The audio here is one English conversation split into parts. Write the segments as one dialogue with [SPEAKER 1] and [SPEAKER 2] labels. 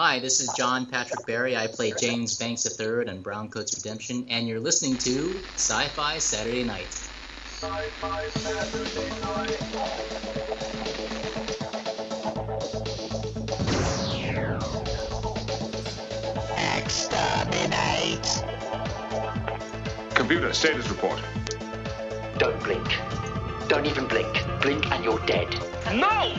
[SPEAKER 1] Hi, this is John Patrick Barry. I play James Banks III in Browncoat's Redemption, and you're listening to Sci Fi Saturday Night. Sci-Fi Saturday Night.
[SPEAKER 2] Exterminate!
[SPEAKER 3] Computer, status report.
[SPEAKER 4] Don't blink. Don't even blink. Blink and you're dead.
[SPEAKER 5] No!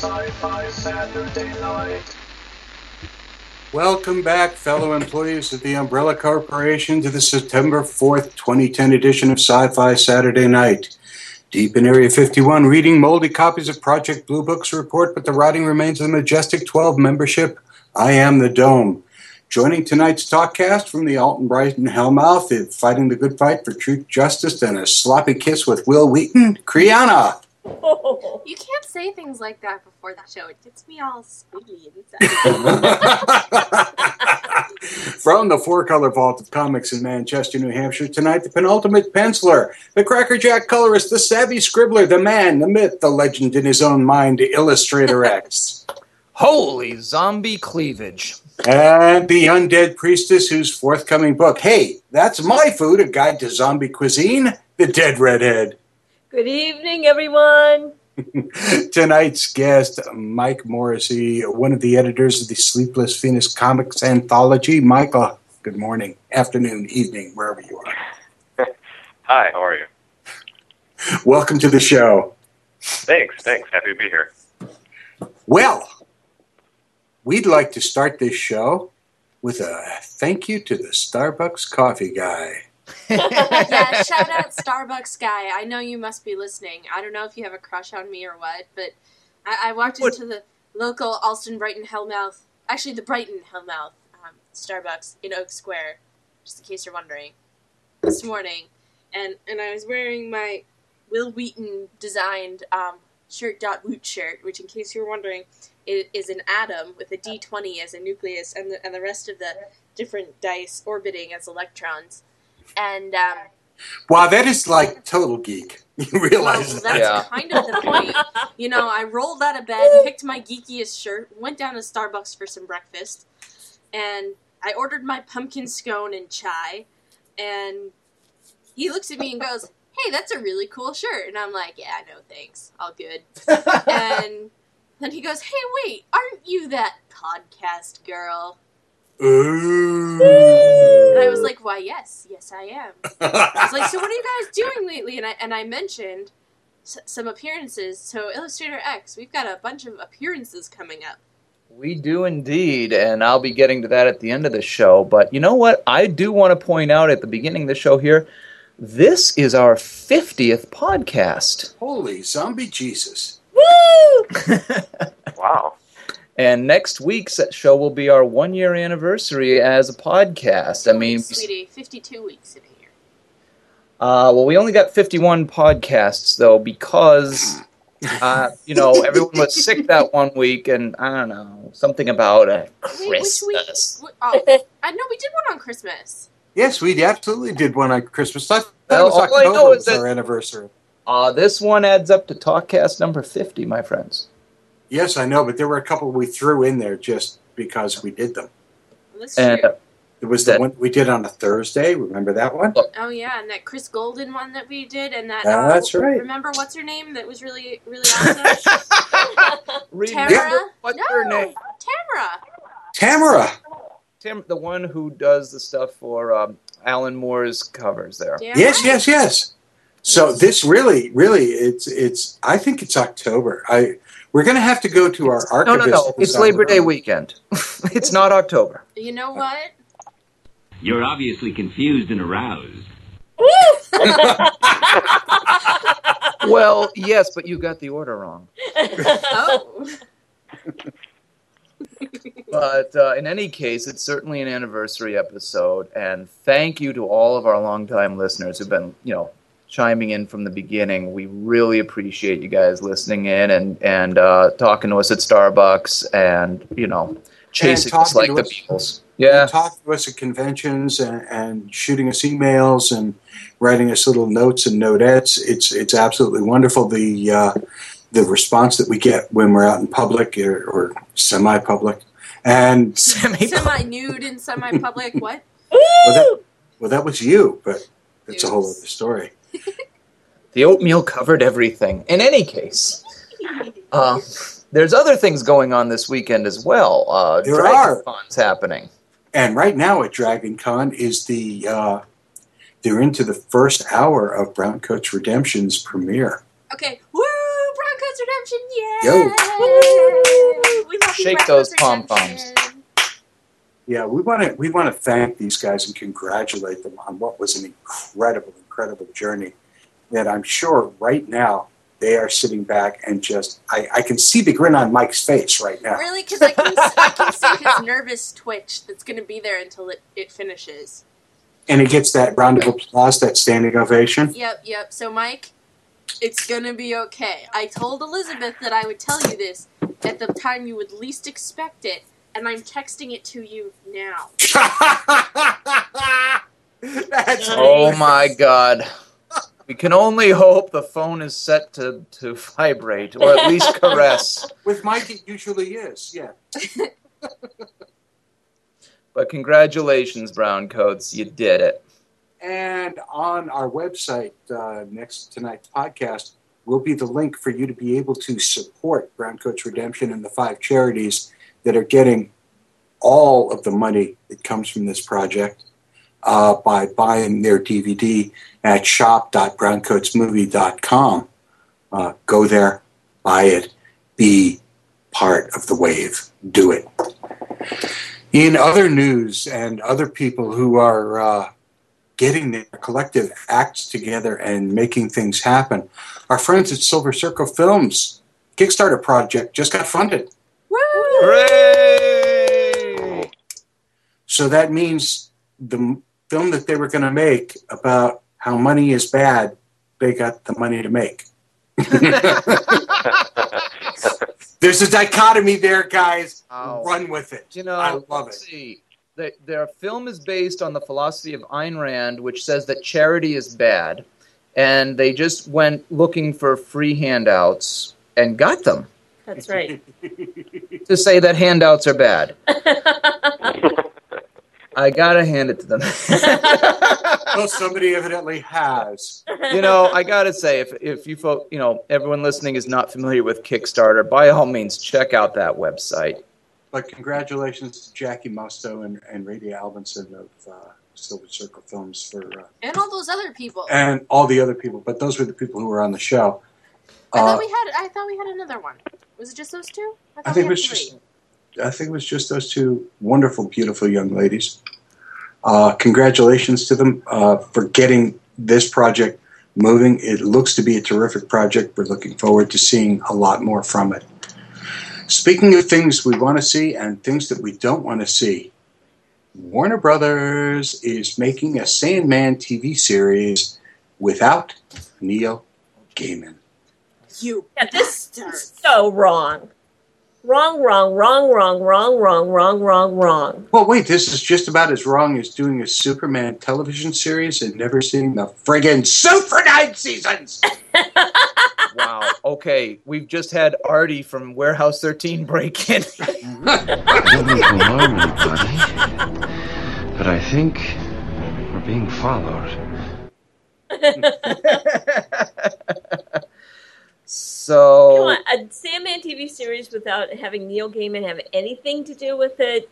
[SPEAKER 2] Sci-Fi Saturday Night.
[SPEAKER 6] Welcome back, fellow employees of the Umbrella Corporation, to the September 4th, 2010 edition of Sci Fi Saturday Night. Deep in Area 51, reading moldy copies of Project Blue Book's report, but the writing remains of the Majestic 12 membership. I am the Dome. Joining tonight's talkcast from the Allston Brighton Hellmouth, fighting the good fight for truth, justice, and a sloppy kiss with Wil Wheaton, Kriana. Oh.
[SPEAKER 7] You can't say things like that before the show. It gets me all squiggly inside.
[SPEAKER 6] From the Four Color Vault of Comics in Manchester, New Hampshire, tonight the penultimate penciler, the crackerjack colorist, the savvy scribbler, the man, the myth, the legend in his own mind, Illustrator X.
[SPEAKER 8] Holy zombie cleavage.
[SPEAKER 6] And the undead priestess whose forthcoming book, Hey, That's My Food, a guide to zombie cuisine, the dead redhead.
[SPEAKER 9] Good evening, everyone.
[SPEAKER 6] Tonight's guest, Mike Morrissey, one of the editors of the Sleepless Venus Comics Anthology. Michael, good morning, afternoon, evening, wherever you are.
[SPEAKER 10] Hi, how are you?
[SPEAKER 6] Welcome to the show.
[SPEAKER 10] Thanks, thanks. Happy to be here.
[SPEAKER 6] Well, we'd like to start this show with a thank you to the Starbucks coffee guy.
[SPEAKER 7] yeah, shout out Starbucks guy. I know you must be listening. I don't know if you have a crush on me or what, but I, I walked
[SPEAKER 8] What?
[SPEAKER 7] into the local Allston Brighton Hellmouth, actually the Brighton Hellmouth um, Starbucks in Oak Square, just in case you're wondering, this morning, and and I was wearing my Wil Wheaton designed um, shirt dot woot shirt, which in case you're wondering, i- is an atom with a D20 as a nucleus, and the and the rest of the different dice orbiting as electrons. And um,
[SPEAKER 6] Wow, that is like total geek. You realize
[SPEAKER 7] well,
[SPEAKER 6] that?
[SPEAKER 7] that's
[SPEAKER 8] Yeah.
[SPEAKER 7] kind of the point. You know, I rolled out of bed, picked my geekiest shirt, went down to Starbucks for some breakfast, and I ordered my pumpkin scone and chai. And he looks at me and goes, "Hey, that's a really cool shirt." And I'm like, "Yeah, no thanks, all good." and then he goes, "Hey, wait, aren't you that podcast girl?"
[SPEAKER 6] Ooh.
[SPEAKER 7] And I was like, "Why, yes, yes, I am." I was like, "So what are you guys doing lately?" And I and I mentioned s- some appearances. So Illustrator X, we've got a bunch of appearances coming up.
[SPEAKER 8] We do indeed, and I'll be getting to that at the end of the show. But you know what? I do want to point out at the beginning of the show here this is our 50th podcast.
[SPEAKER 6] Holy zombie Jesus.
[SPEAKER 9] Woo!
[SPEAKER 10] Wow.
[SPEAKER 8] And next week's show will be our one year anniversary as a podcast. I mean,
[SPEAKER 7] sweetie, fifty-two weeks in here.
[SPEAKER 8] Uh, well, we only got 51 podcasts, though, because, uh, you know, everyone was sick that one week, and I don't know, something about uh,
[SPEAKER 7] Wait, which week?
[SPEAKER 8] Christmas.
[SPEAKER 7] wh- Oh, I know we did one on Christmas.
[SPEAKER 6] Yes, we absolutely did one on Christmas. I thought it
[SPEAKER 8] Well,
[SPEAKER 6] was
[SPEAKER 8] all I know is that-
[SPEAKER 6] our anniversary.
[SPEAKER 8] Uh, this one adds up to Talkcast number 50, my friends.
[SPEAKER 6] Yes, I know, but there were a couple we threw in there just because we did them.
[SPEAKER 7] That's
[SPEAKER 8] And
[SPEAKER 7] true.
[SPEAKER 8] uh,
[SPEAKER 6] There was the
[SPEAKER 8] That-
[SPEAKER 6] one we did on a Thursday. Remember that one?
[SPEAKER 7] Oh yeah, and that Chris Golden one that we did, and that
[SPEAKER 6] Ah,
[SPEAKER 7] uh,
[SPEAKER 6] that's right.
[SPEAKER 7] Remember what's her name? That was really really awesome.
[SPEAKER 8] remember
[SPEAKER 7] Tamara?
[SPEAKER 8] what's
[SPEAKER 7] no,
[SPEAKER 8] her name?
[SPEAKER 7] Tamara.
[SPEAKER 6] Tamara.
[SPEAKER 8] Tim, the one who does the stuff for um, Alan Moore's covers there.
[SPEAKER 7] Damn
[SPEAKER 6] Yes,
[SPEAKER 7] right.
[SPEAKER 6] yes, yes. So this really, really, it's it's. I think it's October. I we're going to have to go to our
[SPEAKER 8] No,
[SPEAKER 6] archivist.
[SPEAKER 8] no, no. It's Labor Day weekend. it's not October.
[SPEAKER 7] You know what?
[SPEAKER 11] You're obviously confused and aroused.
[SPEAKER 8] Well, yes, but you got the order wrong.
[SPEAKER 7] Oh,
[SPEAKER 8] But uh, in any case, it's certainly an anniversary episode, and thank you to all of our longtime listeners who've been, you know, chiming in from the beginning. We really appreciate you guys listening in and and uh, talking to us at Starbucks, and you know, chasing
[SPEAKER 6] talking
[SPEAKER 8] us like
[SPEAKER 6] to
[SPEAKER 8] the
[SPEAKER 6] us.
[SPEAKER 8] Beatles. Yeah.
[SPEAKER 6] talking to us at conventions and, and shooting us emails and writing us little notes and notettes. It's it's absolutely wonderful. The uh, the response that we get when we're out in public or, or semi-public, and
[SPEAKER 7] Semi nude and semi public. What?
[SPEAKER 6] well that, well, that was you, but it's a whole other story.
[SPEAKER 8] The oatmeal covered everything. In any case, uh, there's other things going on this weekend as well. Uh,
[SPEAKER 6] There
[SPEAKER 8] Dragon
[SPEAKER 6] are.
[SPEAKER 8] Con's happening.
[SPEAKER 6] And right now at Dragon Con is the uh, they're into the first hour of Brown Coats Redemption's premiere.
[SPEAKER 7] Okay. Woo! Browncoats Redemption! Yeah!
[SPEAKER 6] Yo.
[SPEAKER 7] We love
[SPEAKER 8] Shake those pom
[SPEAKER 7] Redemption.
[SPEAKER 8] poms.
[SPEAKER 6] Yeah, we want to we want to thank these guys and congratulate them on what was an incredible, incredible journey. That I'm sure right now they are sitting back and just I, I can see the grin on Mike's face right now.
[SPEAKER 7] Really? Because I can, I can see his nervous twitch that's going to be there until it, it finishes.
[SPEAKER 6] And it gets that round of applause, that standing ovation.
[SPEAKER 7] Yep, yep. So, Mike, it's going to be okay. I told Elizabeth that I would tell you this at the time you would least expect it, and I'm texting it to you now.
[SPEAKER 6] That's
[SPEAKER 8] Oh my god. We can only hope the phone is set to, to vibrate or at least caress.
[SPEAKER 6] With Mike, it usually is. Yeah.
[SPEAKER 8] But congratulations, Brown Coats. You did it.
[SPEAKER 6] And on our website, uh, next to tonight's podcast, will be the link for you to be able to support Brown Coats Redemption and the five charities that are getting all of the money that comes from this project uh, by buying their DVD at shop.browncoatsmovie.com. Uh, go there, buy it, be part of the wave. Do it. In other news and other people who are uh, getting their collective acts together and making things happen, our friends at Silver Circle Films Kickstarter project just got funded.
[SPEAKER 8] Hooray!
[SPEAKER 6] So that means the film that they were going to make about how money is bad, they got the money to make. There's a dichotomy there, guys.
[SPEAKER 8] Wow.
[SPEAKER 6] Run with it.
[SPEAKER 8] You know,
[SPEAKER 6] I love it.
[SPEAKER 8] see. The, their film is based on the philosophy of Ayn Rand, which says that charity is bad. And they just went looking for free handouts and got them
[SPEAKER 9] That's right.
[SPEAKER 8] to say that handouts are bad. I gotta hand it to them.
[SPEAKER 6] Well, somebody evidently has.
[SPEAKER 8] you know, I gotta say, if if you folk, you know, everyone listening is not familiar with Kickstarter, by all means, check out that website.
[SPEAKER 6] But congratulations to Jackie Musto and, and Rady Albinson of uh, Silver Circle Films for uh,
[SPEAKER 7] And all those other people.
[SPEAKER 6] and all the other people. But those were the people who were on the show.
[SPEAKER 7] I
[SPEAKER 6] Uh,
[SPEAKER 7] thought we had. I thought we had another one. Was it just those two? I,
[SPEAKER 6] I
[SPEAKER 7] thought
[SPEAKER 6] think it was
[SPEAKER 7] had
[SPEAKER 6] just
[SPEAKER 7] three.
[SPEAKER 6] I think it was just those two wonderful, beautiful young ladies. Uh, congratulations to them uh, for getting this project moving. It looks to be a terrific project. We're looking forward to seeing a lot more from it. Speaking of things we want to see and things that we don't want to see, Warner Brothers is making a Sandman TV series without Neil Gaiman.
[SPEAKER 7] You.
[SPEAKER 9] Yeah, this is so wrong. Wrong, wrong, wrong, wrong, wrong, wrong, wrong, wrong, wrong.
[SPEAKER 6] Well, wait, this is just about as wrong as doing a Superman television series and never seeing the friggin' suit for nine seasons.
[SPEAKER 8] Wow. Okay, we've just had Artie from Warehouse 13 break in.
[SPEAKER 3] Don't mean alarm anybody, but I think we're being followed.
[SPEAKER 8] so
[SPEAKER 9] Come on, a Sandman TV series without having Neil Gaiman have anything to do with it?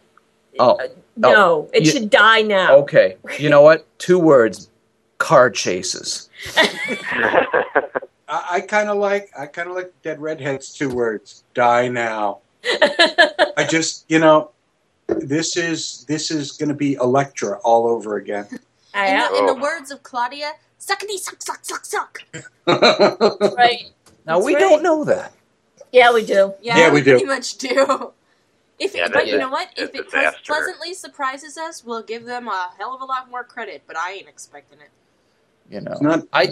[SPEAKER 8] Oh,
[SPEAKER 9] Uh, no,
[SPEAKER 8] oh,
[SPEAKER 9] it
[SPEAKER 8] you-
[SPEAKER 9] should die now.
[SPEAKER 8] Okay, you know what? Two words: car chases.
[SPEAKER 6] I, I kind of like I kind of like Dead Redhead's two words: "Die now." I just, you know, this is this is going to be Elektra all over again.
[SPEAKER 7] In the, in the words of Claudia, suckity suck suck suck suck.
[SPEAKER 9] right.
[SPEAKER 8] Now
[SPEAKER 9] That's
[SPEAKER 8] we
[SPEAKER 9] right.
[SPEAKER 8] don't know that.
[SPEAKER 9] Yeah, we do.
[SPEAKER 7] Yeah,
[SPEAKER 6] Yeah, we do.
[SPEAKER 7] pretty much do. If
[SPEAKER 10] Yeah,
[SPEAKER 7] but
[SPEAKER 10] that-
[SPEAKER 7] you know what? If it
[SPEAKER 10] disaster.
[SPEAKER 7] pleasantly surprises us, we'll give them a hell of a lot more credit. But I ain't expecting it.
[SPEAKER 8] You know,
[SPEAKER 6] Not-
[SPEAKER 8] I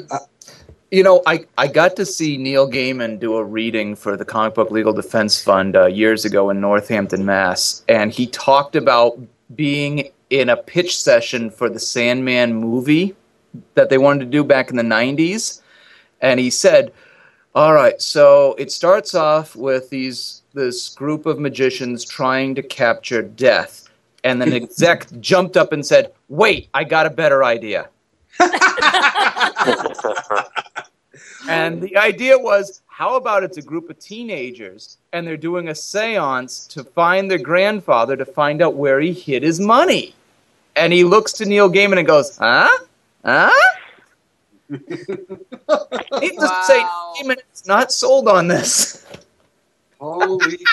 [SPEAKER 8] You know, I, I got to see Neil Gaiman do a reading for the Comic Book Legal Defense Fund uh, years ago in Northampton, Mass. And he talked about being in a pitch session for the Sandman movie that they wanted to do back in the 90s. And he said, All right, so it starts off with these this group of magicians trying to capture death. And then an exec jumped up and said, Wait, I got a better idea. And the idea was how about it's a group of teenagers and they're doing a seance to find their grandfather to find out where he hid his money? And he looks to Neil Gaiman and goes, Huh? Huh? Needless to say, Gaiman is not sold on this.
[SPEAKER 6] Holy.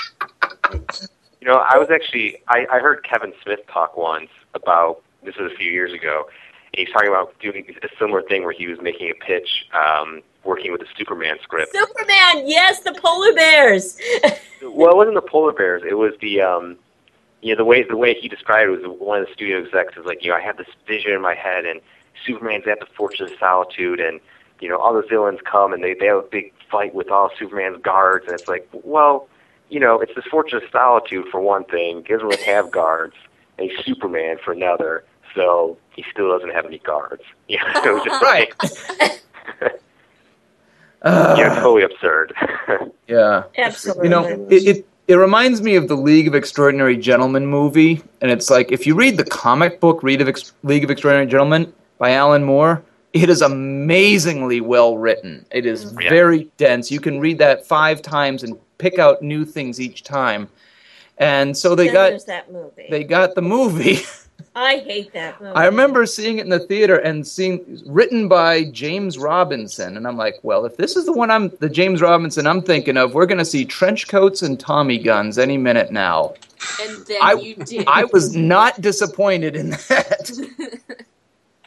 [SPEAKER 10] You know, I was actually I, I heard Kevin Smith talk once about this was a few years ago. And he's talking about doing a similar thing where he was making a pitch, um, working with the Superman script.
[SPEAKER 9] Superman, yes, the polar bears.
[SPEAKER 10] well, it wasn't the polar bears. It was the um, you know the way the way he described it was one of the studio execs was like, you know, I have this vision in my head, and Superman's at the Fortress of Solitude, and you know all the villains come and they they have a big fight with all Superman's guards, and it's like, well, you know, it's this Fortress of Solitude for one thing. He doesn't really have guards, and he's Superman for another, so he still doesn't have any guards. You know, it was just
[SPEAKER 8] Right.
[SPEAKER 10] like, yeah, totally absurd.
[SPEAKER 8] Yeah.
[SPEAKER 9] Absolutely.
[SPEAKER 8] You know, it, it it reminds me of the League of Extraordinary Gentlemen movie, and it's like if you read the comic book Read of Ex- League of Extraordinary Gentlemen by Alan Moore, it is amazingly well written. It is
[SPEAKER 10] Yeah.
[SPEAKER 8] very dense. You can read that five times and pick out new things each time. And so they
[SPEAKER 9] Then
[SPEAKER 8] got
[SPEAKER 9] that movie.
[SPEAKER 8] they got the movie.
[SPEAKER 9] I hate that movie.
[SPEAKER 8] I remember seeing it in the theater and seeing written by James Robinson, and I'm like, well, if this is the one I'm the James Robinson I'm thinking of, we're going to see trench coats and Tommy guns any minute now.
[SPEAKER 7] And then
[SPEAKER 8] I,
[SPEAKER 7] you did.
[SPEAKER 8] I was not disappointed in that.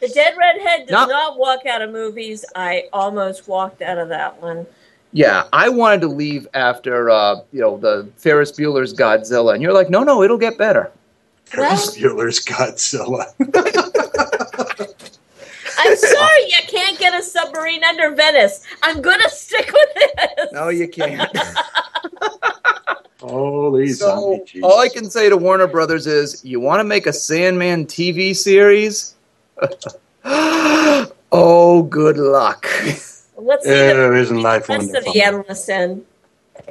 [SPEAKER 9] The Dead Redhead does
[SPEAKER 8] No.
[SPEAKER 9] not walk out of movies. I almost walked out of that one.
[SPEAKER 8] Yeah, I wanted to leave after uh, you know the Ferris Bueller's Godzilla, and you're like, no, no, it'll get better.
[SPEAKER 6] Ferris Bueller's Godzilla.
[SPEAKER 9] I'm sorry you can't get a submarine under Venice. I'm gonna stick with it.
[SPEAKER 8] No, you can't.
[SPEAKER 6] Holy
[SPEAKER 8] So
[SPEAKER 6] zombie
[SPEAKER 8] all I can say to Warner Brothers is, you want to make a Sandman TV series? oh, good luck.
[SPEAKER 9] Let's see
[SPEAKER 6] Yeah,
[SPEAKER 9] the
[SPEAKER 6] isn't life
[SPEAKER 9] rest of
[SPEAKER 6] wonderful?
[SPEAKER 9] the endless end.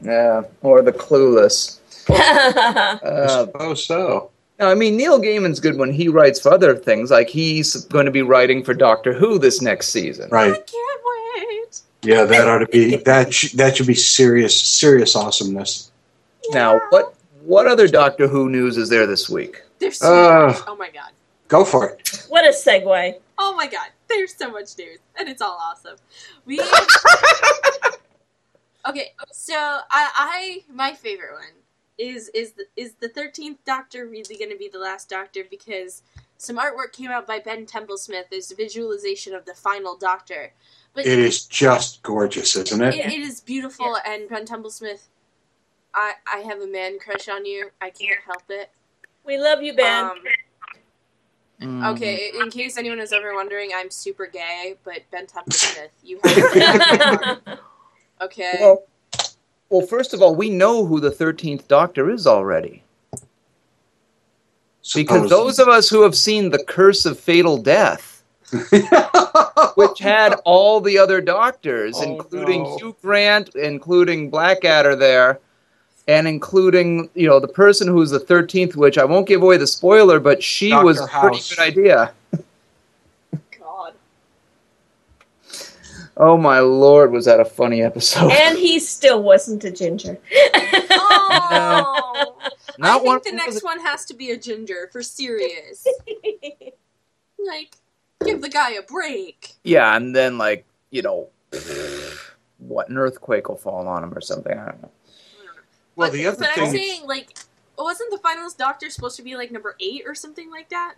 [SPEAKER 8] Yeah, or the Clueless.
[SPEAKER 6] I
[SPEAKER 8] Uh,
[SPEAKER 6] suppose so.
[SPEAKER 8] no, I mean Neil Gaiman's good when he writes for other things. Like he's going to be writing for Doctor Who this next season.
[SPEAKER 6] Right.
[SPEAKER 7] I can't wait.
[SPEAKER 6] Yeah, that ought to be that. Sh- that should be serious, serious awesomeness.
[SPEAKER 8] Now, what what other Doctor Who news is there this week?
[SPEAKER 7] There's so
[SPEAKER 6] Uh.
[SPEAKER 7] much. Oh my god.
[SPEAKER 6] Go for it.
[SPEAKER 9] what a segue.
[SPEAKER 7] Oh my god. There's so much news, and it's all awesome. We. okay, so I, I my favorite one is is the, is the thirteenth Doctor really going to be the last Doctor because some artwork came out by Ben Templesmith. There's a visualization of the final Doctor, but
[SPEAKER 6] It is just gorgeous, isn't it?
[SPEAKER 7] it, it is beautiful. And Ben Templesmith, I I have a man crush on you. I can't help it.
[SPEAKER 9] We love you, Ben.
[SPEAKER 7] Um,
[SPEAKER 8] Mm.
[SPEAKER 7] Okay, in case anyone is ever wondering, I'm super gay, but Ben Templesmith, you have Okay.
[SPEAKER 8] Well, well, first of all, we know who the thirteenth Doctor is already. Because those of us who have seen The Curse of Fatal Death, which had all the other doctors,
[SPEAKER 6] Oh,
[SPEAKER 8] including
[SPEAKER 6] no.
[SPEAKER 8] Hugh Grant, including Blackadder there, and including, you know, the person who's the 13th witch. I won't give away the spoiler, but she
[SPEAKER 6] Dr.
[SPEAKER 8] was a pretty good idea.
[SPEAKER 7] God.
[SPEAKER 8] Oh my lord, was that a funny episode?
[SPEAKER 9] and he still wasn't a ginger.
[SPEAKER 7] Oh,
[SPEAKER 8] Not
[SPEAKER 7] I
[SPEAKER 8] one
[SPEAKER 7] think the next one has to be a ginger for serious. like, give the guy a break.
[SPEAKER 8] Yeah, and then, like, you know, what, an earthquake will fall on him or something. I don't know.
[SPEAKER 6] Well,
[SPEAKER 7] but,
[SPEAKER 6] the other
[SPEAKER 7] but I'm saying, like, wasn't the finalist Doctor supposed to be like number eight or something like that?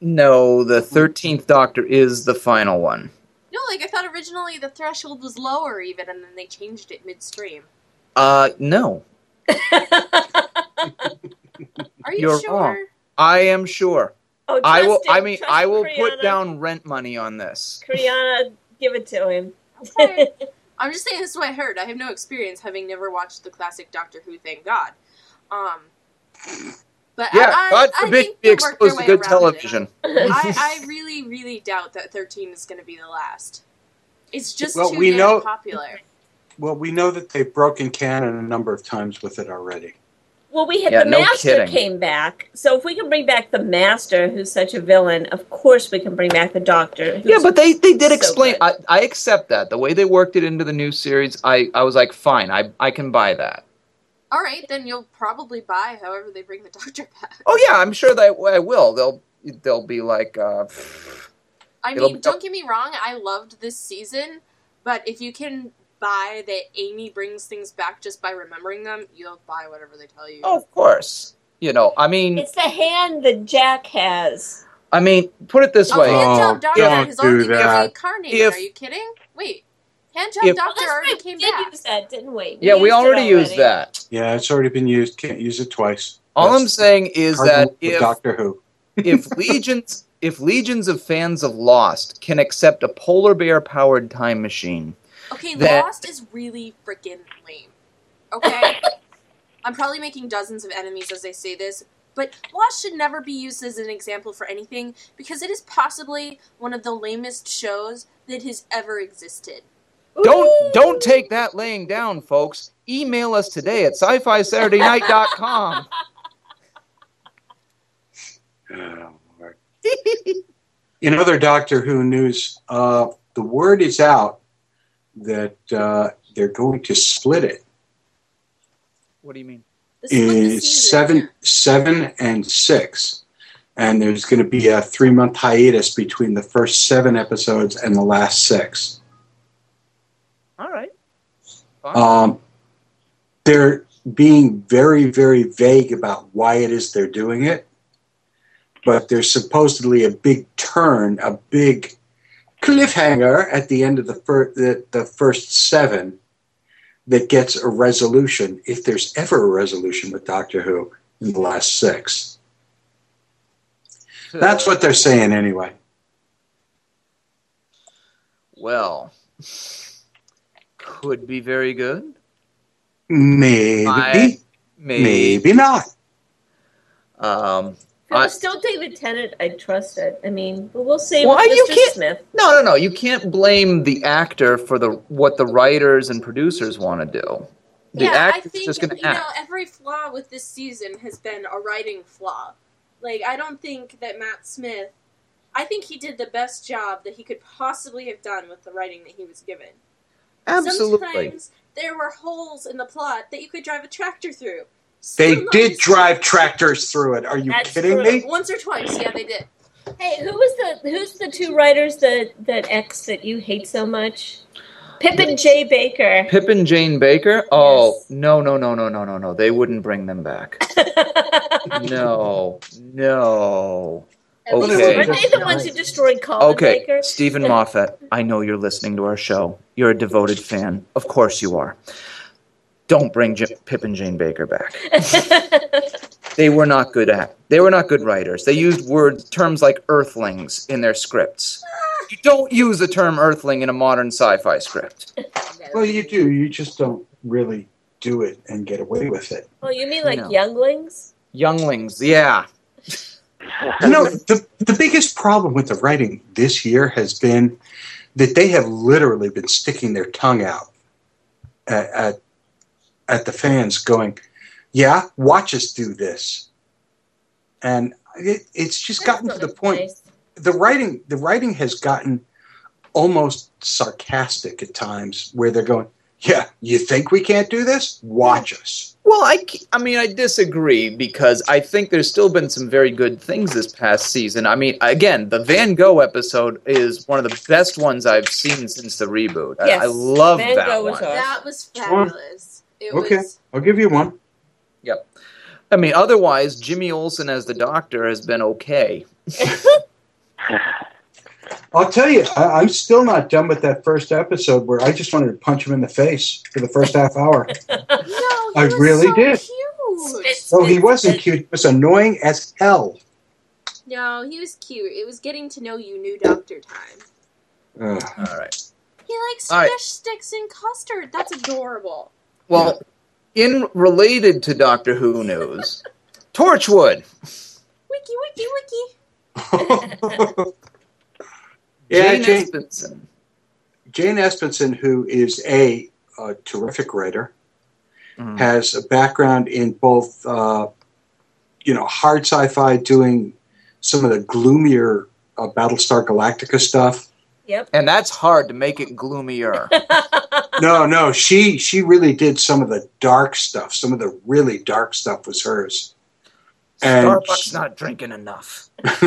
[SPEAKER 8] No, the 13th Doctor is the final one.
[SPEAKER 7] No, like I thought originally the threshold was lower even, and then they changed it midstream.
[SPEAKER 8] Uh, no.
[SPEAKER 7] Are you
[SPEAKER 8] You're
[SPEAKER 7] sure?
[SPEAKER 8] wrong. I am sure.
[SPEAKER 9] Oh,
[SPEAKER 8] I will.
[SPEAKER 9] trust
[SPEAKER 8] I mean,
[SPEAKER 9] Trust
[SPEAKER 8] I will
[SPEAKER 9] Kriana.
[SPEAKER 8] put down rent money on this.
[SPEAKER 9] Kriana, give it to him.
[SPEAKER 7] Okay. I'm just saying this is what I heard. I have no experience having never watched the classic Doctor Who. Thank God. Um, but
[SPEAKER 8] Yeah,
[SPEAKER 7] I, I,
[SPEAKER 8] God
[SPEAKER 7] I
[SPEAKER 8] forbid
[SPEAKER 7] think
[SPEAKER 8] be
[SPEAKER 7] they'll work their
[SPEAKER 8] exposed to good television.
[SPEAKER 7] I, I really, really doubt that 13 is going to be the last. It's just
[SPEAKER 6] Well,
[SPEAKER 7] too
[SPEAKER 6] we
[SPEAKER 7] damn
[SPEAKER 6] know-
[SPEAKER 7] popular.
[SPEAKER 6] Well, we know that they've broken canon a number of times with it already.
[SPEAKER 9] Well, we had
[SPEAKER 8] Yeah,
[SPEAKER 9] the
[SPEAKER 8] no
[SPEAKER 9] master
[SPEAKER 8] kidding.
[SPEAKER 9] came back, so if we can bring back the master, who's such a villain, of course we can bring back the doctor.
[SPEAKER 8] Yeah, but they, they did
[SPEAKER 9] so
[SPEAKER 8] explain. I, I accept that. The way they worked it into the new series, I, I was like, fine, I, I can buy that.
[SPEAKER 7] All right, then you'll probably buy however they bring the Doctor back.
[SPEAKER 8] Oh yeah, I'm sure that I will. They'll they'll be like, uh,
[SPEAKER 7] I mean, don't get me wrong, I loved this season, but if you can buy that Amy brings things back just by remembering them, you'll buy whatever they tell you.
[SPEAKER 8] oh, of course. You know, I mean,
[SPEAKER 9] It's the hand that Jack has.
[SPEAKER 8] I mean, put it this
[SPEAKER 7] A
[SPEAKER 8] way.
[SPEAKER 7] hand
[SPEAKER 6] Oh,
[SPEAKER 7] job doctor oh,
[SPEAKER 6] don't
[SPEAKER 7] has
[SPEAKER 6] do
[SPEAKER 7] already been
[SPEAKER 6] that.
[SPEAKER 7] reincarnated.
[SPEAKER 8] If-
[SPEAKER 7] Are you kidding? Wait, hand job
[SPEAKER 8] If-
[SPEAKER 7] doctor
[SPEAKER 9] that's
[SPEAKER 7] already
[SPEAKER 9] right,
[SPEAKER 7] came
[SPEAKER 9] did
[SPEAKER 7] back.
[SPEAKER 9] use that, didn't we?
[SPEAKER 8] yeah, we
[SPEAKER 9] used
[SPEAKER 8] already used that.
[SPEAKER 6] Yeah, it's already been used. Can't use it twice.
[SPEAKER 8] All I'm saying is that if
[SPEAKER 6] Doctor Who.
[SPEAKER 8] if legions if legions of fans of Lost can accept a polar bear powered time machine,
[SPEAKER 7] Okay,
[SPEAKER 8] that-
[SPEAKER 7] Lost is really freaking lame. Okay? I'm probably making dozens of enemies as I say this, but Lost should never be used as an example for anything because it is possibly one of the lamest shows that has ever existed.
[SPEAKER 8] don't don't take that laying down, folks. Email us today at sci-fi Saturday night.com.
[SPEAKER 6] Oh, Lord. In other Doctor Who news, uh, the word is out that uh, they're going to split it.
[SPEAKER 8] What do you mean?
[SPEAKER 7] The split the
[SPEAKER 6] in
[SPEAKER 7] season.
[SPEAKER 6] seven, seven, and six, and there's going to be a three month hiatus between the first seven episodes and the last six.
[SPEAKER 8] All right.
[SPEAKER 6] Um, they're being very, very vague about why it is they're doing it, but there's supposedly a big turn, a big cliffhanger at the end of the, fir- the, the first seven that gets a resolution, if there's ever a resolution with Doctor Who in the last six. That's what they're saying anyway.
[SPEAKER 8] Well, could be very good.
[SPEAKER 6] Maybe,
[SPEAKER 8] I- Maybe.
[SPEAKER 6] maybe not.
[SPEAKER 8] Um,
[SPEAKER 9] If it was
[SPEAKER 8] I-
[SPEAKER 9] still David Tennant, I'd trust it. I mean, but we'll see
[SPEAKER 8] Why you can't-
[SPEAKER 9] Smith.
[SPEAKER 8] no, no, no. You can't blame the actor for the what the writers and producers want to do. The
[SPEAKER 7] yeah, I
[SPEAKER 8] actor's
[SPEAKER 7] think
[SPEAKER 8] just going to
[SPEAKER 7] you know every flaw with this season has been a writing flaw. Like I don't think that Matt Smith. I think he did the best job that he could possibly have done with the writing that he was given.
[SPEAKER 8] Absolutely.
[SPEAKER 7] Sometimes there were holes in the plot that you could drive a tractor through.
[SPEAKER 6] They
[SPEAKER 7] Some
[SPEAKER 6] did drive tractors through it. Are you
[SPEAKER 9] That's
[SPEAKER 6] kidding
[SPEAKER 9] true.
[SPEAKER 6] me?
[SPEAKER 7] once or twice. Yeah, they did.
[SPEAKER 9] Hey, who was the who's the two writers that that X that you hate so much? Pip and Jay Baker.
[SPEAKER 8] Pip and Jane Baker? Oh,
[SPEAKER 9] Yes.
[SPEAKER 8] no, no, no, no, no, no, no. They wouldn't bring them back. no, no.
[SPEAKER 7] At least
[SPEAKER 8] Okay.
[SPEAKER 9] Were they the ones who destroyed Colin
[SPEAKER 8] Okay,
[SPEAKER 9] Baker?
[SPEAKER 8] Steven Moffat, I know you're listening to our show. You're a devoted fan. Of course you are. Don't bring J- Pip and Jane Baker back. They were not good at. They were not good writers. They used words, terms like earthlings in their scripts. You don't use the term earthling in a modern sci-fi script.
[SPEAKER 6] Well, you do. You just don't really do it and get away with it.
[SPEAKER 9] oh, you mean like
[SPEAKER 8] No.
[SPEAKER 9] younglings?
[SPEAKER 8] Younglings, yeah.
[SPEAKER 6] You know, the, the biggest problem with the writing this year has been that they have literally been sticking their tongue out at, at, at the fans, going, Yeah, watch us do this. And it, it's just gotten to the point.
[SPEAKER 9] nice.
[SPEAKER 6] the writing the writing has gotten almost sarcastic at times where they're going yeah you think we can't do this watch us
[SPEAKER 8] Well, I, I mean, I disagree because I think there's still been some very good things this past season. I mean, again, the Van Gogh episode is one of the best ones I've seen since the reboot. I-
[SPEAKER 9] Yes,
[SPEAKER 8] I, love
[SPEAKER 9] Van
[SPEAKER 8] that
[SPEAKER 9] Gogh
[SPEAKER 8] one.
[SPEAKER 9] was awesome.
[SPEAKER 7] That was fabulous. It
[SPEAKER 6] okay
[SPEAKER 7] was.
[SPEAKER 6] i'll give you one
[SPEAKER 8] Yep. I mean, otherwise, Jimmy Olsen as the Doctor has been okay.
[SPEAKER 6] i'll tell you I, i'm still not done with that first episode where i just wanted to punch him in the face for the first half hour
[SPEAKER 7] No, he
[SPEAKER 6] I
[SPEAKER 7] was
[SPEAKER 6] really
[SPEAKER 7] so
[SPEAKER 6] did.
[SPEAKER 7] Cute.
[SPEAKER 6] oh he wasn't cute he was annoying as hell
[SPEAKER 7] No, he was cute. It was getting to know you, new Doctor time.
[SPEAKER 6] Ugh.
[SPEAKER 8] All right.
[SPEAKER 7] He likes
[SPEAKER 8] All right.
[SPEAKER 7] fish sticks and custard. That's adorable.
[SPEAKER 8] Well, in related to Doctor Who news, Torchwood.
[SPEAKER 7] Wiki, wiki, wiki.
[SPEAKER 6] Yeah,
[SPEAKER 8] Jane
[SPEAKER 6] Jane,
[SPEAKER 8] Espenson.
[SPEAKER 6] Jane Espenson, who is a, a terrific writer,
[SPEAKER 8] Mhm.
[SPEAKER 6] has a background in both, uh, you know, hard sci-fi, doing some of the gloomier uh, Battlestar Galactica stuff.
[SPEAKER 9] Yep.
[SPEAKER 8] And that's hard to make it gloomier.
[SPEAKER 6] No, no, she she really did some of the dark stuff. Some of the really dark stuff was hers. And
[SPEAKER 8] Starbucks not drinking enough.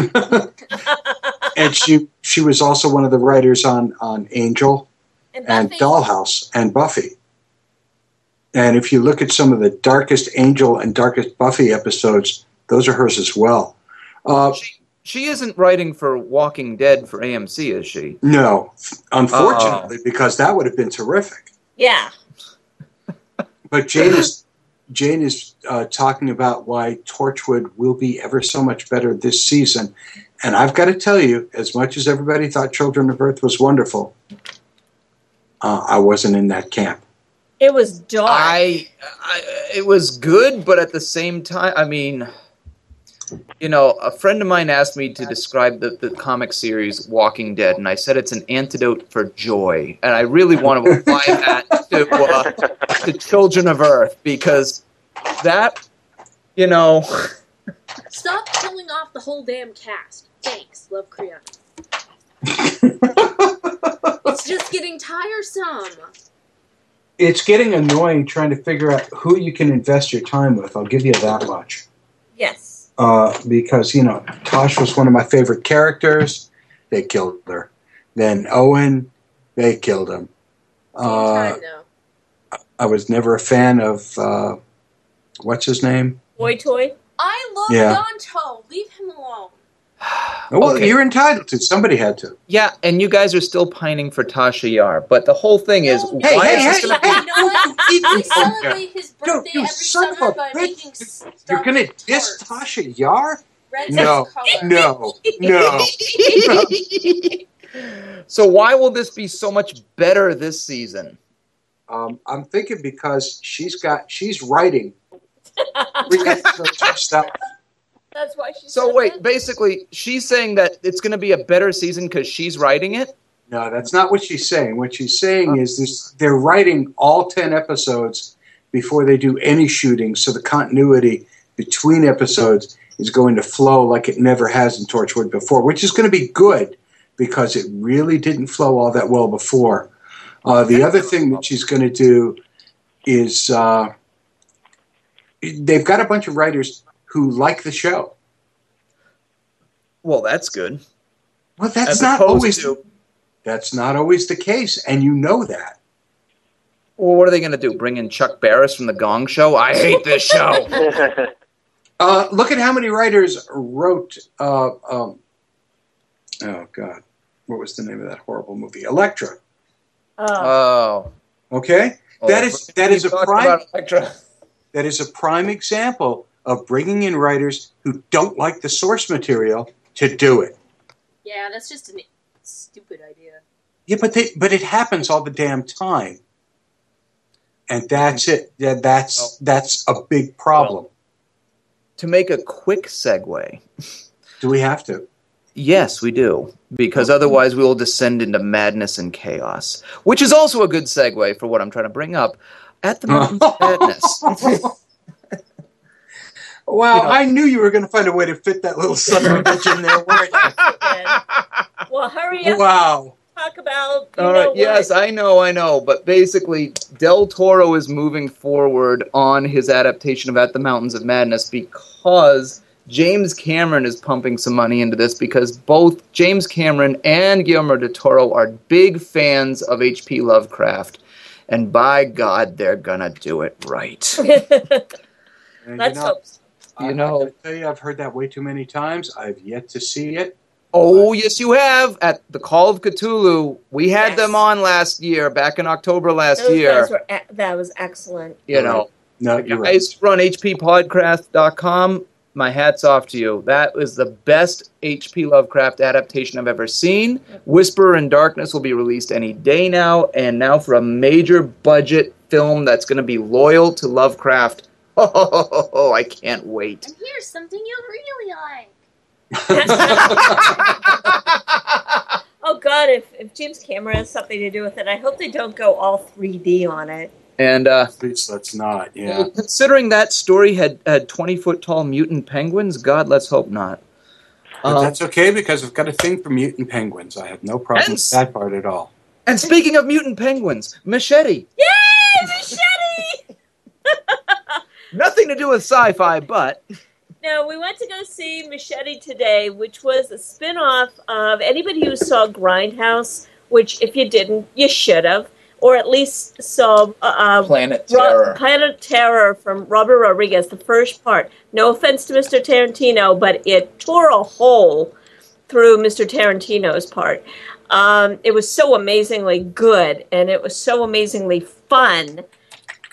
[SPEAKER 6] and she she was also one of the writers on on Angel
[SPEAKER 7] And
[SPEAKER 6] and Dollhouse and Buffy. And if you look at some of the darkest Angel and darkest Buffy episodes, those are hers as well. Uh,
[SPEAKER 8] She isn't writing for Walking Dead for AMC, is she?
[SPEAKER 6] no, unfortunately, because that would have been terrific.
[SPEAKER 9] Yeah.
[SPEAKER 6] But Jane is Jane is uh, talking about why Torchwood will be ever so much better this season, and I've got to tell you, as much as everybody thought Children of Earth was wonderful, uh, I wasn't in that camp.
[SPEAKER 9] It was dark.
[SPEAKER 8] I, I, it was good, but at the same time, I mean, you know, a friend of mine asked me to describe the, the comic series Walking Dead, and I said it's an antidote for joy, and I really want to apply that to uh, to Children of Earth because that, you know,
[SPEAKER 7] Stop killing off the whole damn cast. Thanks, love Kriana. it's just getting tiresome.
[SPEAKER 6] It's getting annoying trying to figure out who you can invest your time with. I'll give you that much.
[SPEAKER 9] yes.
[SPEAKER 6] Uh, because you know Tosh was one of my favorite characters. They killed her. Then Owen, they killed him. Uh,
[SPEAKER 7] time.
[SPEAKER 6] I was never a fan of uh, what's his name.
[SPEAKER 9] Boy toy.
[SPEAKER 7] I love
[SPEAKER 6] Yeah.
[SPEAKER 7] Ianto. Leave him alone.
[SPEAKER 6] Well,
[SPEAKER 8] Okay.
[SPEAKER 6] you're entitled to. Somebody had to.
[SPEAKER 8] yeah, and you guys are still pining for Tasha Yar, but the whole thing is,
[SPEAKER 7] No,
[SPEAKER 6] Hey,
[SPEAKER 8] why
[SPEAKER 6] hey,
[SPEAKER 8] is this
[SPEAKER 6] hey,
[SPEAKER 8] gonna
[SPEAKER 6] hey.
[SPEAKER 7] You know what?
[SPEAKER 6] Keep
[SPEAKER 7] We
[SPEAKER 6] it from here.
[SPEAKER 7] celebrate his birthday
[SPEAKER 6] you
[SPEAKER 7] every
[SPEAKER 6] son of
[SPEAKER 7] summer
[SPEAKER 6] a
[SPEAKER 7] by
[SPEAKER 6] bitch.
[SPEAKER 7] making
[SPEAKER 6] You're gonna
[SPEAKER 7] Starbucks
[SPEAKER 6] diss. Tasha Yar?
[SPEAKER 7] Red
[SPEAKER 6] No,
[SPEAKER 7] is
[SPEAKER 6] no, no.
[SPEAKER 8] So why will this be so much better this season?
[SPEAKER 6] Um, I'm thinking because she's got she's writing. three episodes herself.
[SPEAKER 9] That's why she.
[SPEAKER 8] So
[SPEAKER 9] said
[SPEAKER 8] wait,
[SPEAKER 9] that.
[SPEAKER 8] basically, she's saying that it's going to be a better season because she's writing it.
[SPEAKER 6] No, that's not what she's saying. What she's saying is this, they're writing all 10 episodes before they do any shooting, so the continuity between episodes is going to flow like it never has in Torchwood before, which is going to be good because it really didn't flow all that well before. Uh, the other thing that she's going to do is uh, they've got a bunch of writers who like the show.
[SPEAKER 8] Well, that's good.
[SPEAKER 6] Well, that's
[SPEAKER 8] As
[SPEAKER 6] not always
[SPEAKER 8] to-
[SPEAKER 6] that's not always the case, and you know that.
[SPEAKER 8] Well, what are they going to do? Bring in Chuck Barris from the Gong Show? I hate this show.
[SPEAKER 6] Uh, look at how many writers wrote. Uh, um, oh God, what was the name of that horrible movie? Elektra.
[SPEAKER 9] Oh.
[SPEAKER 8] oh,
[SPEAKER 6] Okay,
[SPEAKER 8] Oh,
[SPEAKER 6] that is that is a prime.
[SPEAKER 8] About Elektra.
[SPEAKER 6] That is a prime example of bringing in writers who don't like the source material to do it.
[SPEAKER 7] Yeah, that's just a stupid idea.
[SPEAKER 6] Yeah, but they, but it happens all the damn time, and that's it. Yeah, that's that's a big problem.
[SPEAKER 8] To make a quick segue,
[SPEAKER 6] Do we have to?
[SPEAKER 8] yes, we do, because otherwise we will descend into madness and chaos, which is also a good segue for what I'm trying to bring up. At the Mountains of Madness.
[SPEAKER 6] Well,
[SPEAKER 8] You know-
[SPEAKER 6] I knew you were going to find a way to fit that little son of a bitch in there, weren't
[SPEAKER 9] Well, hurry up.
[SPEAKER 6] Wow.
[SPEAKER 9] Talk about. You
[SPEAKER 8] All
[SPEAKER 9] know
[SPEAKER 8] right.
[SPEAKER 9] what.
[SPEAKER 8] Yes, I know, I know. But basically, Del Toro is moving forward on his adaptation of At the Mountains of Madness because James Cameron is pumping some money into this because both James Cameron and Guillermo del Toro are big fans of H.P. Lovecraft. And by God, they're gonna do it right.
[SPEAKER 6] And,
[SPEAKER 9] Let's
[SPEAKER 6] you know,
[SPEAKER 9] hope. so.
[SPEAKER 6] I-
[SPEAKER 8] You know-
[SPEAKER 6] I tell you, I've heard that way too many times. I've yet to see it.
[SPEAKER 8] Oh, yes, you have. At the Call of Cthulhu, we had
[SPEAKER 9] Yes.
[SPEAKER 8] them on last year, back in October last
[SPEAKER 9] Those
[SPEAKER 8] year.
[SPEAKER 9] guys were. That was excellent.
[SPEAKER 8] you know,
[SPEAKER 6] No,
[SPEAKER 8] the
[SPEAKER 6] you're right.
[SPEAKER 8] guys run hppodcraft.com. my hat's off to you. That was the best H.P. Lovecraft adaptation I've ever seen. Whisperer in Darkness will be released any day now, and now for a major budget film that's going to be loyal to Lovecraft. Oh, I can't wait.
[SPEAKER 7] And here's something you'll really like.
[SPEAKER 9] Oh God, if, if James Cameron has something to do with it, I hope they don't go all 3D on it.
[SPEAKER 8] And uh,
[SPEAKER 6] Please, let's not. Yeah.
[SPEAKER 8] considering that story had, had 20 foot tall mutant penguins, God, let's hope not.
[SPEAKER 6] But
[SPEAKER 8] Um,
[SPEAKER 6] that's okay because I've got a thing for mutant penguins. I have no problem with that part at all.
[SPEAKER 8] and speaking of mutant penguins, Machete.
[SPEAKER 9] Yay, machete!
[SPEAKER 8] Nothing to do with sci fi, but
[SPEAKER 9] No, we went to go see Machete today, which was a spin off of anybody who saw Grindhouse, which if you didn't, you should have, or at least saw uh, uh,
[SPEAKER 8] Planet
[SPEAKER 9] Ro-
[SPEAKER 8] Terror.
[SPEAKER 9] Planet Terror from Robert Rodriguez, the first part. No offense to Mr. Tarantino, but it tore a hole through Mr. Tarantino's part. Um, it was so amazingly good, and it was so amazingly fun.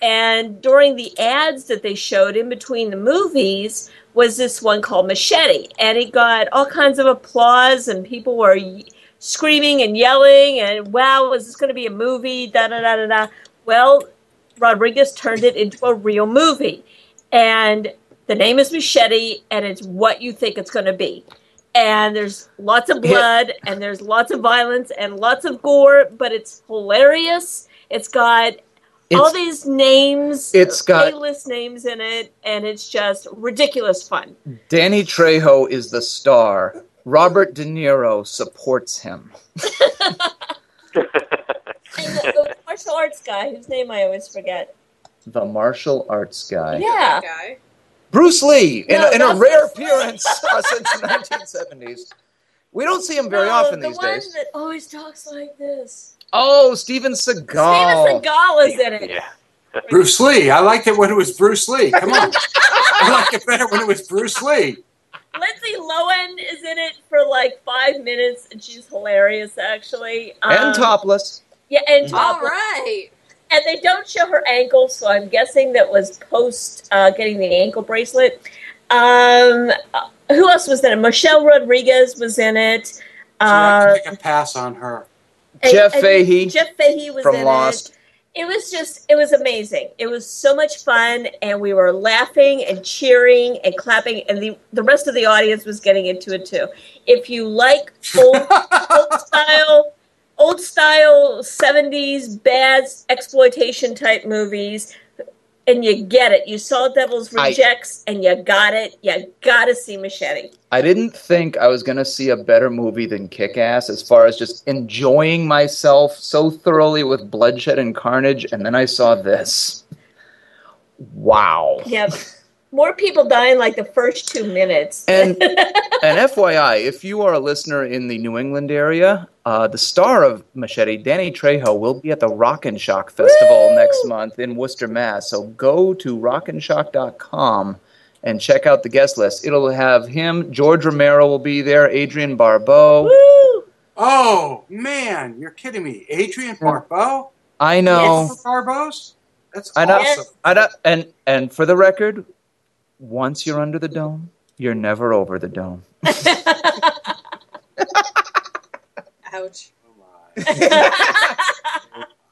[SPEAKER 9] And during the ads that they showed in between the movies was this one called Machete, and it got all kinds of applause, and people were screaming and yelling, and wow, is this going to be a movie? Da da da da da. Well, Rodriguez turned it into a real movie, and the name is Machete, and it's what you think it's going to be. And there's lots of blood, and there's lots of violence, and lots of gore, but it's hilarious. It's got all these names,
[SPEAKER 8] it's got-
[SPEAKER 9] A-list names in it, and it's just ridiculous fun.
[SPEAKER 8] Danny Trejo is the star. Robert De Niro supports him.
[SPEAKER 9] And the, the martial arts guy, whose name I always forget.
[SPEAKER 8] The martial arts guy.
[SPEAKER 9] Yeah.
[SPEAKER 8] Bruce Lee, in,
[SPEAKER 9] No,
[SPEAKER 8] a, in a rare
[SPEAKER 9] Bruce
[SPEAKER 8] appearance uh, since the 1970s. We don't see him very
[SPEAKER 9] No,
[SPEAKER 8] often
[SPEAKER 9] the
[SPEAKER 8] these
[SPEAKER 9] one
[SPEAKER 8] days.
[SPEAKER 9] that always talks like this.
[SPEAKER 8] Oh, Steven Seagal.
[SPEAKER 9] Steven Seagal is in it.
[SPEAKER 10] Yeah.
[SPEAKER 6] Bruce Lee. I liked it when it was Bruce Lee. Come on. I liked it better when it was Bruce Lee.
[SPEAKER 9] Lindsay Lohan is in it for like five minutes, and she's hilarious, actually.
[SPEAKER 8] and
[SPEAKER 9] Um,
[SPEAKER 8] topless.
[SPEAKER 9] Yeah, and
[SPEAKER 7] All
[SPEAKER 9] topless.
[SPEAKER 7] right.
[SPEAKER 9] And they don't show her ankle, so I'm guessing that was post uh, getting the ankle bracelet. Um, uh, who else was in it? Michelle Rodriguez was in it.
[SPEAKER 6] So I
[SPEAKER 9] Uh,
[SPEAKER 6] can take a pass on her.
[SPEAKER 8] Jeff
[SPEAKER 9] and
[SPEAKER 8] Fahey
[SPEAKER 9] Jeff Fahey was
[SPEAKER 8] from
[SPEAKER 9] in
[SPEAKER 8] Lost.
[SPEAKER 9] it. It was just, it was amazing. It was so much fun, and we were laughing and cheering and clapping, and the the rest of the audience was getting into it too. If you like old, old style, old style '70s bad exploitation type movies, and you get it, you saw Devil's
[SPEAKER 8] I-
[SPEAKER 9] Rejects, and you got it. You gotta see Machete.
[SPEAKER 8] I didn't think I was going to see a better movie than Kick Ass as far as just enjoying myself so thoroughly with bloodshed and carnage, and then I saw this. Wow.
[SPEAKER 9] Yep. More people die in like the first two minutes.
[SPEAKER 8] And and FYI, if you are a listener in the New England area, uh, the star of Machete, Danny Trejo, will be at the Rock and Shock Festival
[SPEAKER 9] Woo!
[SPEAKER 8] next month in Worcester, Mass. So go to rockandshock.com and check out the guest list. It'll have him, George Romero will be there, Adrienne Barbeau.
[SPEAKER 9] Woo!
[SPEAKER 6] Oh, man. You're kidding me. Adrienne Barbeau?
[SPEAKER 8] I know.
[SPEAKER 9] Yes.
[SPEAKER 6] Barbeau's? That's
[SPEAKER 8] I know.
[SPEAKER 6] awesome.
[SPEAKER 8] I know. And and for the record, once you're under the dome, you're never over the dome.
[SPEAKER 7] Ouch.
[SPEAKER 8] Oh,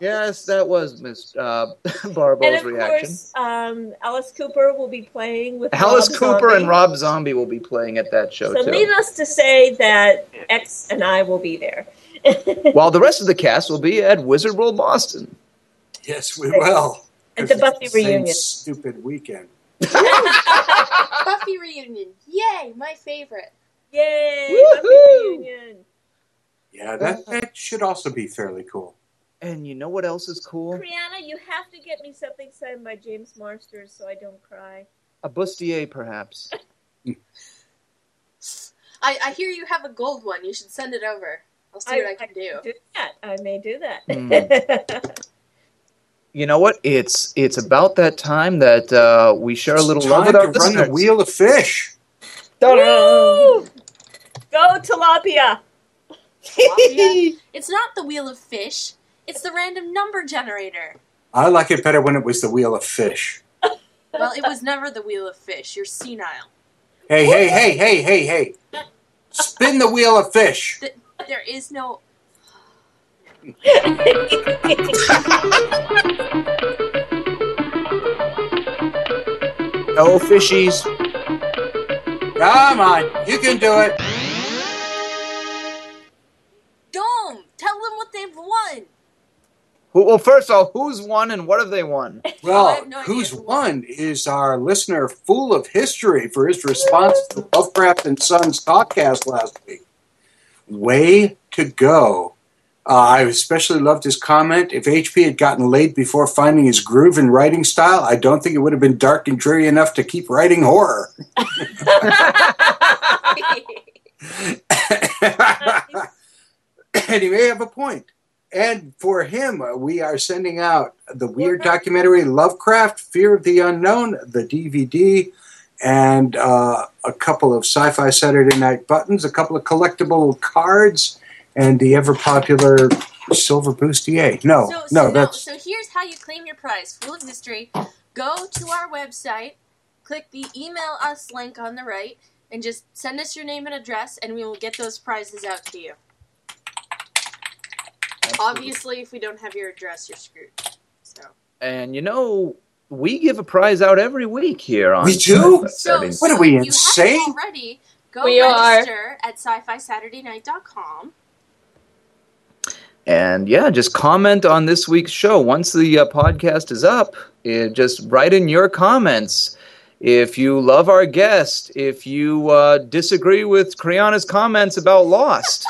[SPEAKER 8] Yes, that was Miss uh,
[SPEAKER 9] and
[SPEAKER 8] Barbeau's
[SPEAKER 9] of
[SPEAKER 8] reaction.
[SPEAKER 9] course, um, Alice Cooper will be playing with
[SPEAKER 8] Alice
[SPEAKER 9] Rob
[SPEAKER 8] Cooper
[SPEAKER 9] Zombie.
[SPEAKER 8] and Rob Zombie will be playing at that show
[SPEAKER 9] So
[SPEAKER 8] too.
[SPEAKER 9] needless to say that X and I will be there.
[SPEAKER 8] While the rest of the cast will be at Wizard World Boston.
[SPEAKER 6] Yes, we will.
[SPEAKER 9] At the Buffy
[SPEAKER 6] Same
[SPEAKER 9] reunion.
[SPEAKER 6] Stupid weekend.
[SPEAKER 7] Buffy reunion. Yay, my favorite.
[SPEAKER 9] Yay! Buffy reunion.
[SPEAKER 6] Yeah, that, that should also be fairly cool.
[SPEAKER 8] And you know what else is cool?
[SPEAKER 9] Brianna, you have to get me something signed by James Marsters so I don't cry.
[SPEAKER 8] A bustier, perhaps.
[SPEAKER 7] I, I hear you have a gold one. You should send it over. I'll see what I can do.
[SPEAKER 9] do that. I may do that.
[SPEAKER 8] Hmm. You know what? It's it's about that time that uh, we share a little love
[SPEAKER 6] time
[SPEAKER 8] with our
[SPEAKER 6] to run the wheel of fish.
[SPEAKER 9] Woo! Go tilapia.
[SPEAKER 7] Tilapia? It's not the wheel of fish. It's the random number generator.
[SPEAKER 6] I like it better when it was the wheel of fish.
[SPEAKER 7] Well, it was never the wheel of fish. You're senile.
[SPEAKER 6] Hey, hey, hey, hey, hey, hey. Spin the wheel of fish.
[SPEAKER 7] Th- there is no.
[SPEAKER 8] No fishies.
[SPEAKER 6] Come on, you can do it.
[SPEAKER 7] Dome! Tell them what they've won!
[SPEAKER 8] Who, well, first of all, who's won and what have they won?
[SPEAKER 6] Well,
[SPEAKER 7] no
[SPEAKER 6] who's
[SPEAKER 7] who won.
[SPEAKER 6] won is our listener full of history for his response to Lovecraft and Sons podcast last week. Way to go. Uh, I especially loved his comment. If HP had gotten laid before finding his groove and writing style, I don't think it would have been dark and dreary enough to keep writing horror. and he may have a point. And for him, uh, we are sending out the weird documentary Lovecraft, Fear of the Unknown, the DVD, and uh, a couple of sci fi Saturday night buttons, a couple of collectible cards, and the ever popular Silver Bustier. No,
[SPEAKER 7] So,
[SPEAKER 6] Oh, no,
[SPEAKER 7] so,
[SPEAKER 6] that's.
[SPEAKER 7] so here's how you claim your prize. Full of history. Go to our website, click the email us link on the right, and just send us your name and address, and we will get those prizes out to you. Obviously, if we don't have your address, you're screwed. So,
[SPEAKER 8] And you know, we give a prize out every week here on
[SPEAKER 6] We do?
[SPEAKER 7] so, so
[SPEAKER 6] What are we,
[SPEAKER 7] if
[SPEAKER 6] insane?
[SPEAKER 7] You haven't already. Go
[SPEAKER 9] We are.
[SPEAKER 7] register at sci-fi-saturday-night.com.
[SPEAKER 8] And yeah, just comment on this week's show. Once the uh, podcast is up, eh, just write in your comments. If you love our guest, if you uh, disagree with Kriana's comments about Lost,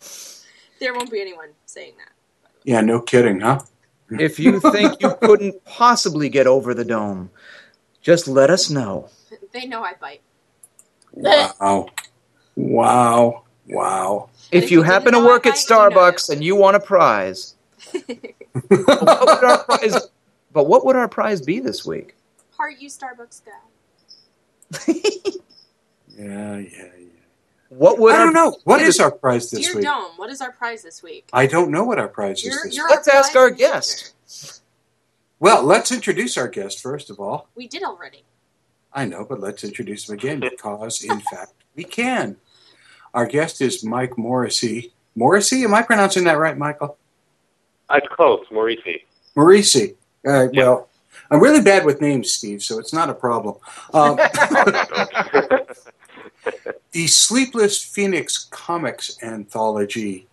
[SPEAKER 7] There won't be anyone saying that.
[SPEAKER 6] Yeah, no kidding, huh?
[SPEAKER 8] if you think you couldn't possibly get over the dome, just let us know.
[SPEAKER 7] They know I bite.
[SPEAKER 6] Wow. Wow. Wow.
[SPEAKER 8] If
[SPEAKER 7] if
[SPEAKER 8] you
[SPEAKER 7] you
[SPEAKER 8] happen to work at
[SPEAKER 7] bite, you know.
[SPEAKER 8] Starbucks and you want a prize, but what would our prize? But what would our prize be this week?
[SPEAKER 7] Heart you, Starbucks guy.
[SPEAKER 6] Yeah, yeah, yeah.
[SPEAKER 8] What would
[SPEAKER 6] I
[SPEAKER 8] our
[SPEAKER 6] don't know. What is our prize this
[SPEAKER 7] Dear
[SPEAKER 6] week?
[SPEAKER 7] Dome, what is our prize this week?
[SPEAKER 6] I don't know what our prize is
[SPEAKER 7] You're-
[SPEAKER 6] this
[SPEAKER 7] you're
[SPEAKER 6] week.
[SPEAKER 8] Let's ask
[SPEAKER 7] prize
[SPEAKER 8] our
[SPEAKER 7] master.
[SPEAKER 8] guest.
[SPEAKER 6] Well, let's introduce our guest first of all.
[SPEAKER 7] We did already.
[SPEAKER 6] I know, but let's introduce him again because, in fact, we can. Our guest is Mike Morrissey. Morrissey? Am I pronouncing that right, Michael?
[SPEAKER 10] It's close, Maurice.
[SPEAKER 6] Morrissey. Uh,
[SPEAKER 10] Yeah.
[SPEAKER 6] Well, I'm really bad with names, Steve, so it's not a problem. Um, the Sleepless Phoenix Comics Anthology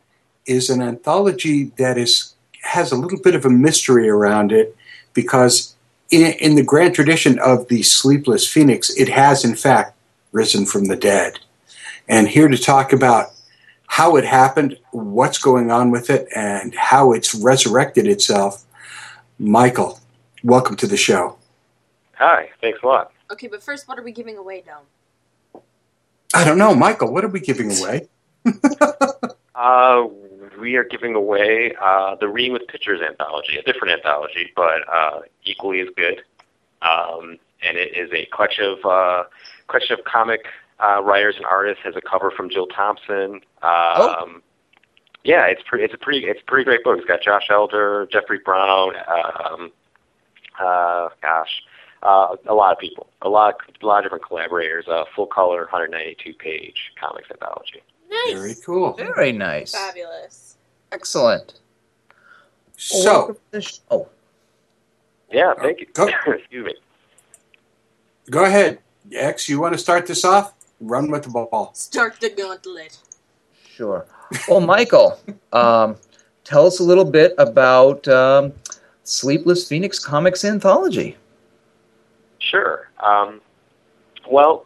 [SPEAKER 6] is an anthology that is has a little bit of a mystery around it because in, in the grand tradition of the Sleepless Phoenix, it has in fact risen from the dead. And here to talk about how it happened, what's going on with it, and how it's resurrected itself, Michael, welcome to the show.
[SPEAKER 10] Hi, thanks a lot.
[SPEAKER 7] Okay, but first, what are we giving away, Dome?
[SPEAKER 6] I don't know, Michael, what are we giving away?
[SPEAKER 10] Uh, we are giving away uh, the Reading with Pictures anthology, a different anthology, but uh, equally as good. Um, and it is a collection of uh, collection of comic uh, writers and artists. Has a cover from Jill Thompson. Um, Yeah, it's pretty. It's a pretty. It's a pretty great book. It's got Josh Elder, Jeffrey Brown. Um, uh, gosh, uh, a lot of people, a lot, a lot of different collaborators. Uh, full color, 192 page comics anthology.
[SPEAKER 7] Nice.
[SPEAKER 6] Very cool.
[SPEAKER 8] Very nice.
[SPEAKER 7] Fabulous.
[SPEAKER 8] Excellent. Well,
[SPEAKER 6] So,
[SPEAKER 8] welcome to the sh- oh,
[SPEAKER 10] Yeah, thank you.
[SPEAKER 6] Go.
[SPEAKER 10] Excuse me.
[SPEAKER 6] go ahead. X, you want to start this off? Run with the ball.
[SPEAKER 7] Start the gauntlet.
[SPEAKER 8] sure. Well, Michael, um, tell us a little bit about um, Sleepless Phoenix Comics Anthology.
[SPEAKER 10] Sure. Um, well,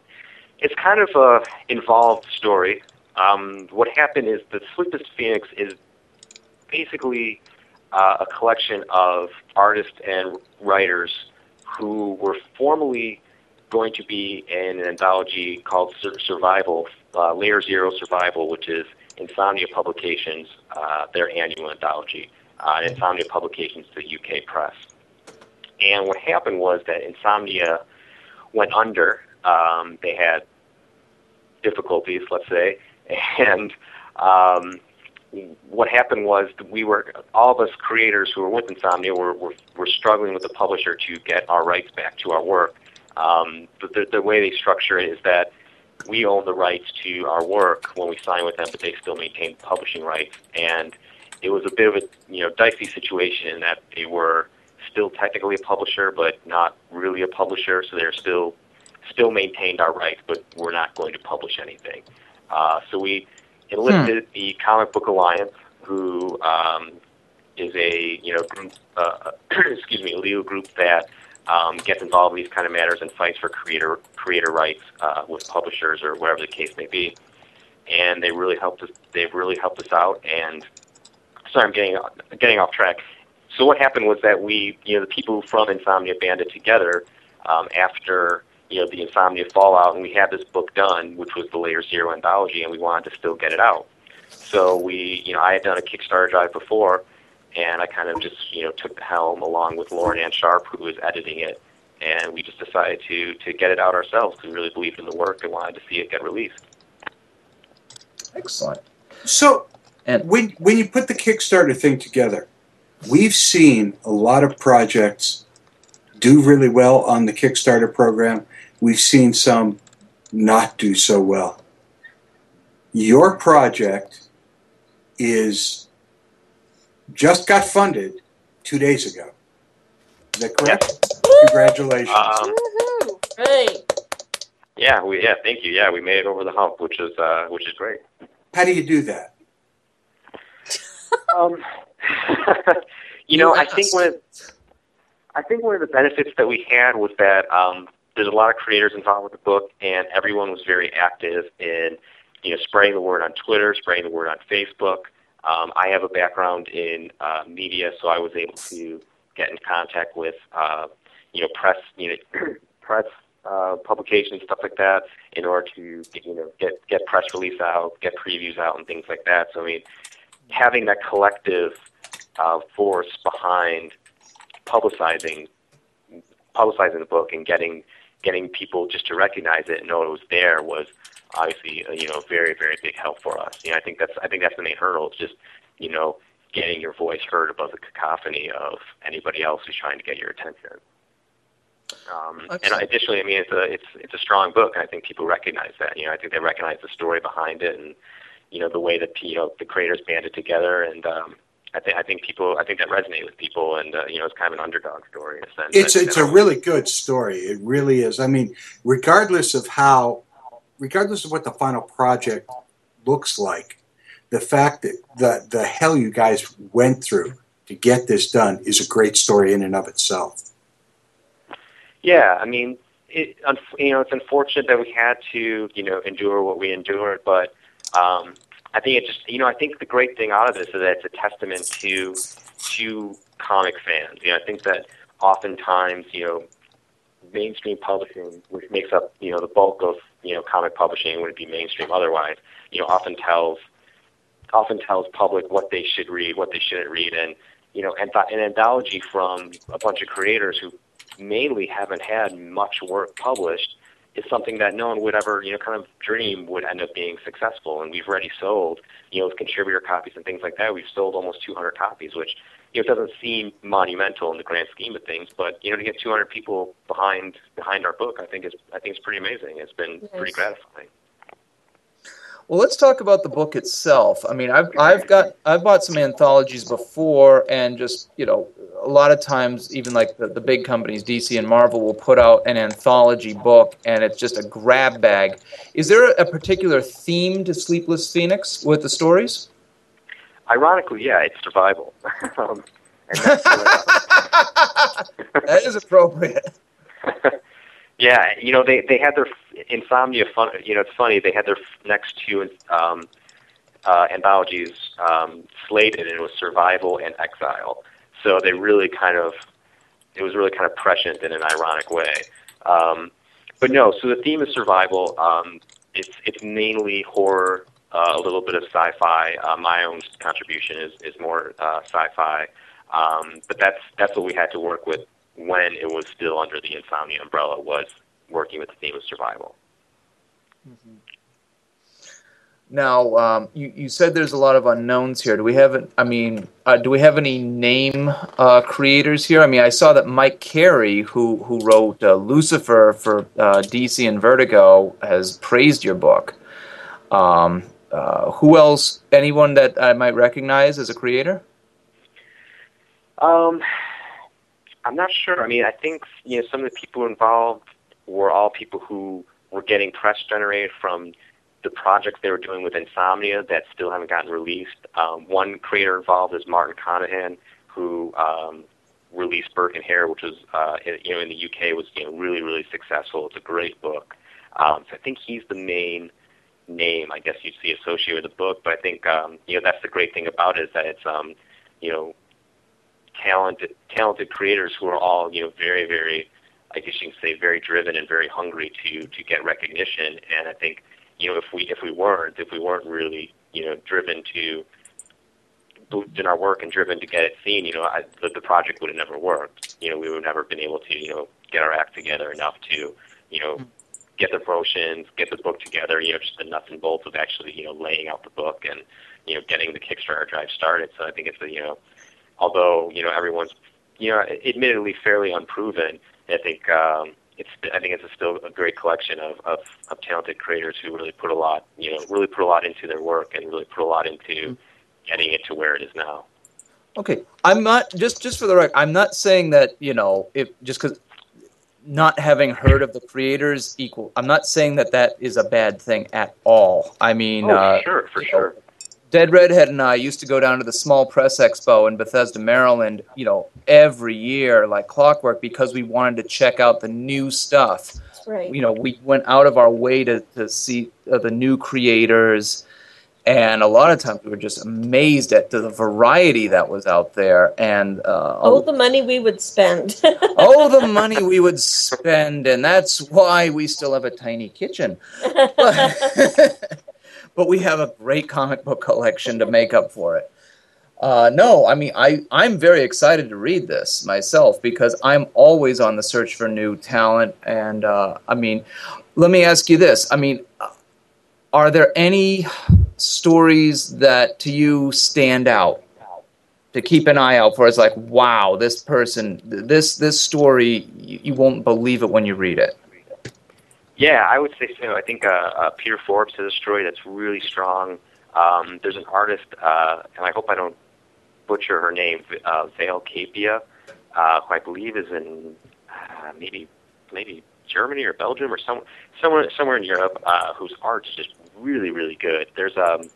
[SPEAKER 10] it's kind of a involved story. Um, what happened is the Sleepless Phoenix is basically uh, a collection of artists and writers who were formerly going to be in an anthology called Sur- Survival, uh, Layer Zero Survival, which is Insomnia Publications, uh, their annual anthology. Uh, Insomnia Publications, the UK press. And what happened was that Insomnia went under. Um, they had difficulties, let's say, and um, what happened was we were all of us creators who were with Insomnia were, were, were struggling with the publisher to get our rights back to our work. Um, the, the, the way they structure it is that we own the rights to our work when we sign with them, but they still maintain publishing rights. And it was a bit of a you know dicey situation in that they were still technically a publisher, but not really a publisher, so they're still still maintained our rights, but we're not going to publish anything. Uh, so we enlisted the Comic Book Alliance, who um, is a you know group, uh, excuse me, a legal group that um, gets involved in these kind of matters and fights for creator creator rights uh, with publishers or whatever the case may be. And they really helped us. They've really helped us out. And sorry, I'm getting getting off track. So what happened was that we, you know, the people from Insomnia banded together um, after you know the Insomnia fallout, and we had this book done, which was the Layer Zero anthology, and we wanted to still get it out. So we, you know, I had done a Kickstarter drive before, and I kind of just, you know, took the helm along with Lauren Ann Sharp, who was editing it, and we just decided to to get it out ourselves because we really believed in the work and wanted to see it get released.
[SPEAKER 8] Excellent.
[SPEAKER 6] So, and when when you put the Kickstarter thing together, we've seen a lot of projects do really well on the Kickstarter program. We've seen some not do so well. Your project is just got funded two days ago. Is that correct? Congratulations.
[SPEAKER 10] Um,
[SPEAKER 9] Hey.
[SPEAKER 10] yeah, we yeah, thank you. Yeah, we made it over the hump, which is uh, which is great.
[SPEAKER 6] How do you do that?
[SPEAKER 10] Um, you know, I think one of I think one of the benefits that we had was that um, there's a lot of creators involved with the book, and everyone was very active in you know spreading the word on Twitter, spreading the word on Facebook. Um, I have a background in uh, media, so I was able to get in contact with uh, you know press, you know press uh, publications, stuff like that, in order to get, you know get get press release out, get previews out, and things like that. So I mean, having that collective uh, force behind publicizing publicizing the book and getting getting people just to recognize it and know it was there was obviously uh, you know very very big help for us. You know, I think that's I think that's the main hurdle. It's just you know getting your voice heard above the cacophony of anybody else who's trying to get your attention. Um, and additionally, I mean, it's a it's it's a strong book, and I think people recognize that. You know, I think they recognize the story behind it, and you know the way that you know the creators banded together, and um, I think I think people I think that resonated with people, and uh, you know it's kind of an underdog story in a sense.
[SPEAKER 6] It's it's a really good story. It really is. I mean, regardless of how, regardless of what the final project looks like, the fact that the the hell you guys went through to get this done is a great story in and of itself.
[SPEAKER 10] Yeah, I mean, it, you know, it's unfortunate that we had to, you know, endure what we endured, but um, I think it just, you know, I think the great thing out of this is that it's a testament to to comic fans. You know, I think that oftentimes, you know, mainstream publishing, which makes up, you know, the bulk of, you know, comic publishing, would be mainstream otherwise, you know, often tells often tells public what they should read, what they shouldn't read, and you know, anth- an anthology from a bunch of creators who mainly haven't had much work published is something that no one would ever, you know, kind of dream would end up being successful. And we've already sold, you know, with contributor copies and things like that, we've sold almost 200 copies, which, you know, doesn't seem monumental in the grand scheme of things. But, you know, to get 200 people behind behind our book, I think is I think it's pretty amazing. It's been pretty gratifying.
[SPEAKER 8] Well, let's talk about the book itself. I mean, I've I've got I've bought some anthologies before, and just you know, a lot of times, even like the, the big companies, DC and Marvel, will put out an anthology book, and it's just a grab bag. Is there a particular theme to Sleepless Phoenix with the stories?
[SPEAKER 10] Ironically, yeah, it's survival. um,
[SPEAKER 8] that is appropriate.
[SPEAKER 10] Yeah, you know they they had their insomnia fun. You know it's funny they had their next two um, uh, anthologies um, slated, and it was survival and exile. So they really kind of it was really kind of prescient in an ironic way. Um, but no, so the theme is survival. Um, it's it's mainly horror, uh, a little bit of sci-fi. Uh, my own contribution is is more uh, sci-fi, um, but that's that's what we had to work with when it was still under the insomnia umbrella was working with the theme of survival.
[SPEAKER 8] Now, um, you, you said there's a lot of unknowns here. Do we have, I mean, uh, do we have any name uh, creators here? I mean, I saw that Mike Carey, who who wrote uh, Lucifer for uh, DC and Vertigo, has praised your book. Um, uh, who else? Anyone that I might recognize as a creator?
[SPEAKER 10] Um, I'm not sure. I mean, I think you know some of the people involved were all people who were getting press generated from the projects they were doing with Insomnia that still haven't gotten released. Um, one creator involved is Martin Conaghan, who um, released Burke and Hare, which was uh, in, you know in the UK was you know really really successful. It's a great book. Um, so I think he's the main name I guess you'd see associated with the book. But I think um, you know that's the great thing about it is that it's um, you know talented talented creators who are all you know very very I guess you can say very driven and very hungry to to get recognition. And I think you know if we if we weren't if we weren't really you know driven to in our work and driven to get it seen, you know, I, the, the project would have never worked. You know, we would have never been able to, you know, get our act together enough to, you know, get the promotions, get the book together, you know, just the nuts and bolts of actually, you know, laying out the book and, you know, getting the Kickstarter drive started. So I think it's a, you know, although, you know, everyone's, you know, admittedly fairly unproven, I think, um, it's, I think it's a still a great collection of, of, of talented creators who really put a lot, you know, really put a lot into their work and really put a lot into getting it to where it is now.
[SPEAKER 8] Okay, I'm not just just for the record. I'm not saying that you know if just because not having heard of the creators equal. I'm not saying that that is a bad thing at all. I mean,
[SPEAKER 10] oh,
[SPEAKER 8] uh,
[SPEAKER 10] sure, for
[SPEAKER 8] you know,
[SPEAKER 10] sure.
[SPEAKER 8] Dead Redhead and I used to go down to the Small Press Expo in Bethesda, Maryland, you know, every year like clockwork because we wanted to check out the new stuff.
[SPEAKER 9] Right.
[SPEAKER 8] You know, we went out of our way to, to see uh, the new creators. And a lot of times we were just amazed at the variety that was out there. And uh,
[SPEAKER 9] Oh, the money we would spend.
[SPEAKER 8] oh, the money we would spend. And that's why we still have a tiny kitchen. But, but we have a great comic book collection to make up for it. Uh, no, I mean, I, I'm very excited to read this myself because I'm always on the search for new talent. And uh, I mean, let me ask you this. I mean, are there any stories that to you stand out to keep an eye out for? It's like, wow, this person, this this story, you, you won't believe it when you read it.
[SPEAKER 10] Yeah, I would say so. I think uh, uh, Peter Forbes has a story that's really strong. Um, there's an artist, uh, and I hope I don't butcher her name, uh, Vale Capia, uh, who I believe is in uh, maybe maybe Germany or Belgium or some, somewhere somewhere in Europe, uh, whose art is just really really good. There's um,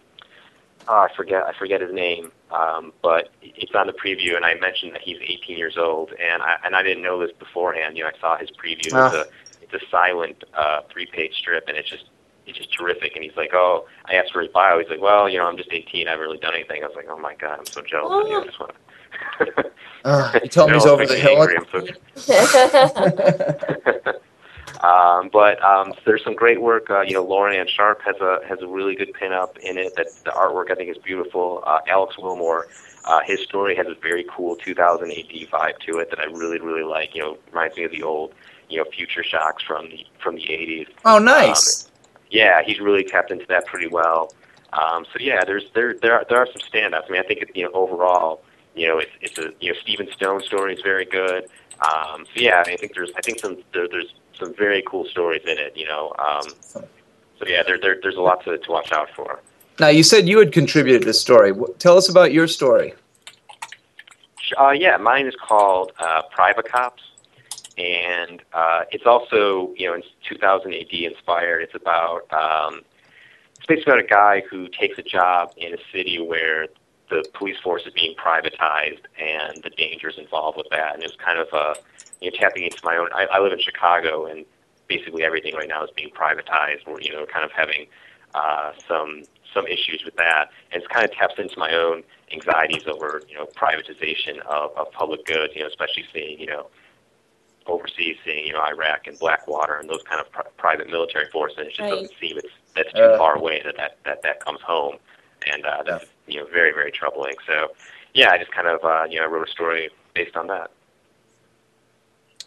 [SPEAKER 10] oh, I forget I forget his name, um, but it's on the preview, and I mentioned that he's 18 years old, and I and I didn't know this beforehand. You know, I saw his preview. It's a it's a silent uh, three page strip, and it's just it's just terrific. And he's like, oh, I asked for his bio. He's like, well, you know, I'm just 18. I haven't really done anything. I was like, oh my god, I'm so jealous of you. I just want to.
[SPEAKER 8] Uh, you told me he's over the hill.
[SPEAKER 10] um, but um, there's some great work. Uh, you know, Lauren Ann Sharp has a has a really good pinup in it. That the artwork I think is beautiful. Uh, Alex Wilmore, uh, his story has a very cool 2000 AD vibe to it that I really really like. You know, reminds me of the old you know future shocks from the from the 80s.
[SPEAKER 8] Oh, nice.
[SPEAKER 10] Um, yeah, he's really tapped into that pretty well. Um, so yeah, there's there there are, there are some standouts. I mean, I think you know overall, you know, it's it's a you know Stephen Stone story is very good. Um, so yeah, I think there's I think some there, there's some very cool stories in it. You know, um, so yeah, there, there there's a lot to to watch out for.
[SPEAKER 8] Now, you said you had contributed this story. Tell us about your story.
[SPEAKER 10] Uh, yeah, mine is called uh, Private Cops, and uh, it's also you know in 2000 AD inspired. It's about um, it's basically about a guy who takes a job in a city where the police force is being privatized and the dangers involved with that. And it was kind of uh, you know tapping into my own. I, I live in Chicago, and basically everything right now is being privatized. We're you know kind of having uh, some some issues with that, and it's kind of taps into my own anxieties over you know privatization of, of public goods. You know, especially seeing you know overseas, seeing you know Iraq and Blackwater and those kind of pri- private military forces. It just
[SPEAKER 9] Right.
[SPEAKER 10] doesn't seem it's that's too
[SPEAKER 8] Uh.
[SPEAKER 10] far away that that that, that comes home, and uh, that's you know very very troubling. So yeah, I just kind of uh, you know wrote a story based on that.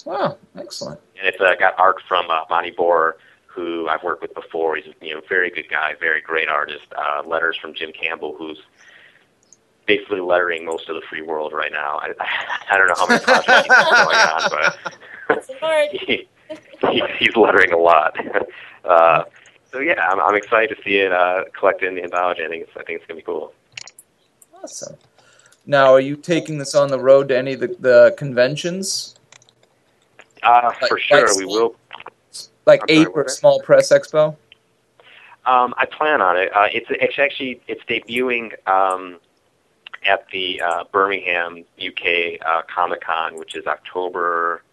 [SPEAKER 8] Wow, excellent.
[SPEAKER 10] and it's uh, got art from uh, Monty Bohr, who I've worked with before. He's you know very good guy, very great artist. Uh, letters from Jim Campbell, who's basically lettering most of the free world right now. I, I don't know how many projects he's going on, but he, he, he's lettering a lot. Uh, so yeah, I'm, I'm excited to see it uh, collected in the anthology. I think it's I think it's gonna be cool.
[SPEAKER 8] Awesome. Now, are you taking this on the road to any of the, the conventions?
[SPEAKER 10] Uh,
[SPEAKER 8] Like-
[SPEAKER 10] for sure,
[SPEAKER 8] like
[SPEAKER 10] we
[SPEAKER 8] small-
[SPEAKER 10] will.
[SPEAKER 8] Like
[SPEAKER 10] I'm
[SPEAKER 8] Ape
[SPEAKER 10] what
[SPEAKER 8] or? Small Press Expo?
[SPEAKER 10] Um, I plan on it. Uh, it's, it's actually it's debuting um, at the uh, Birmingham, UK uh, Comic Con, which is October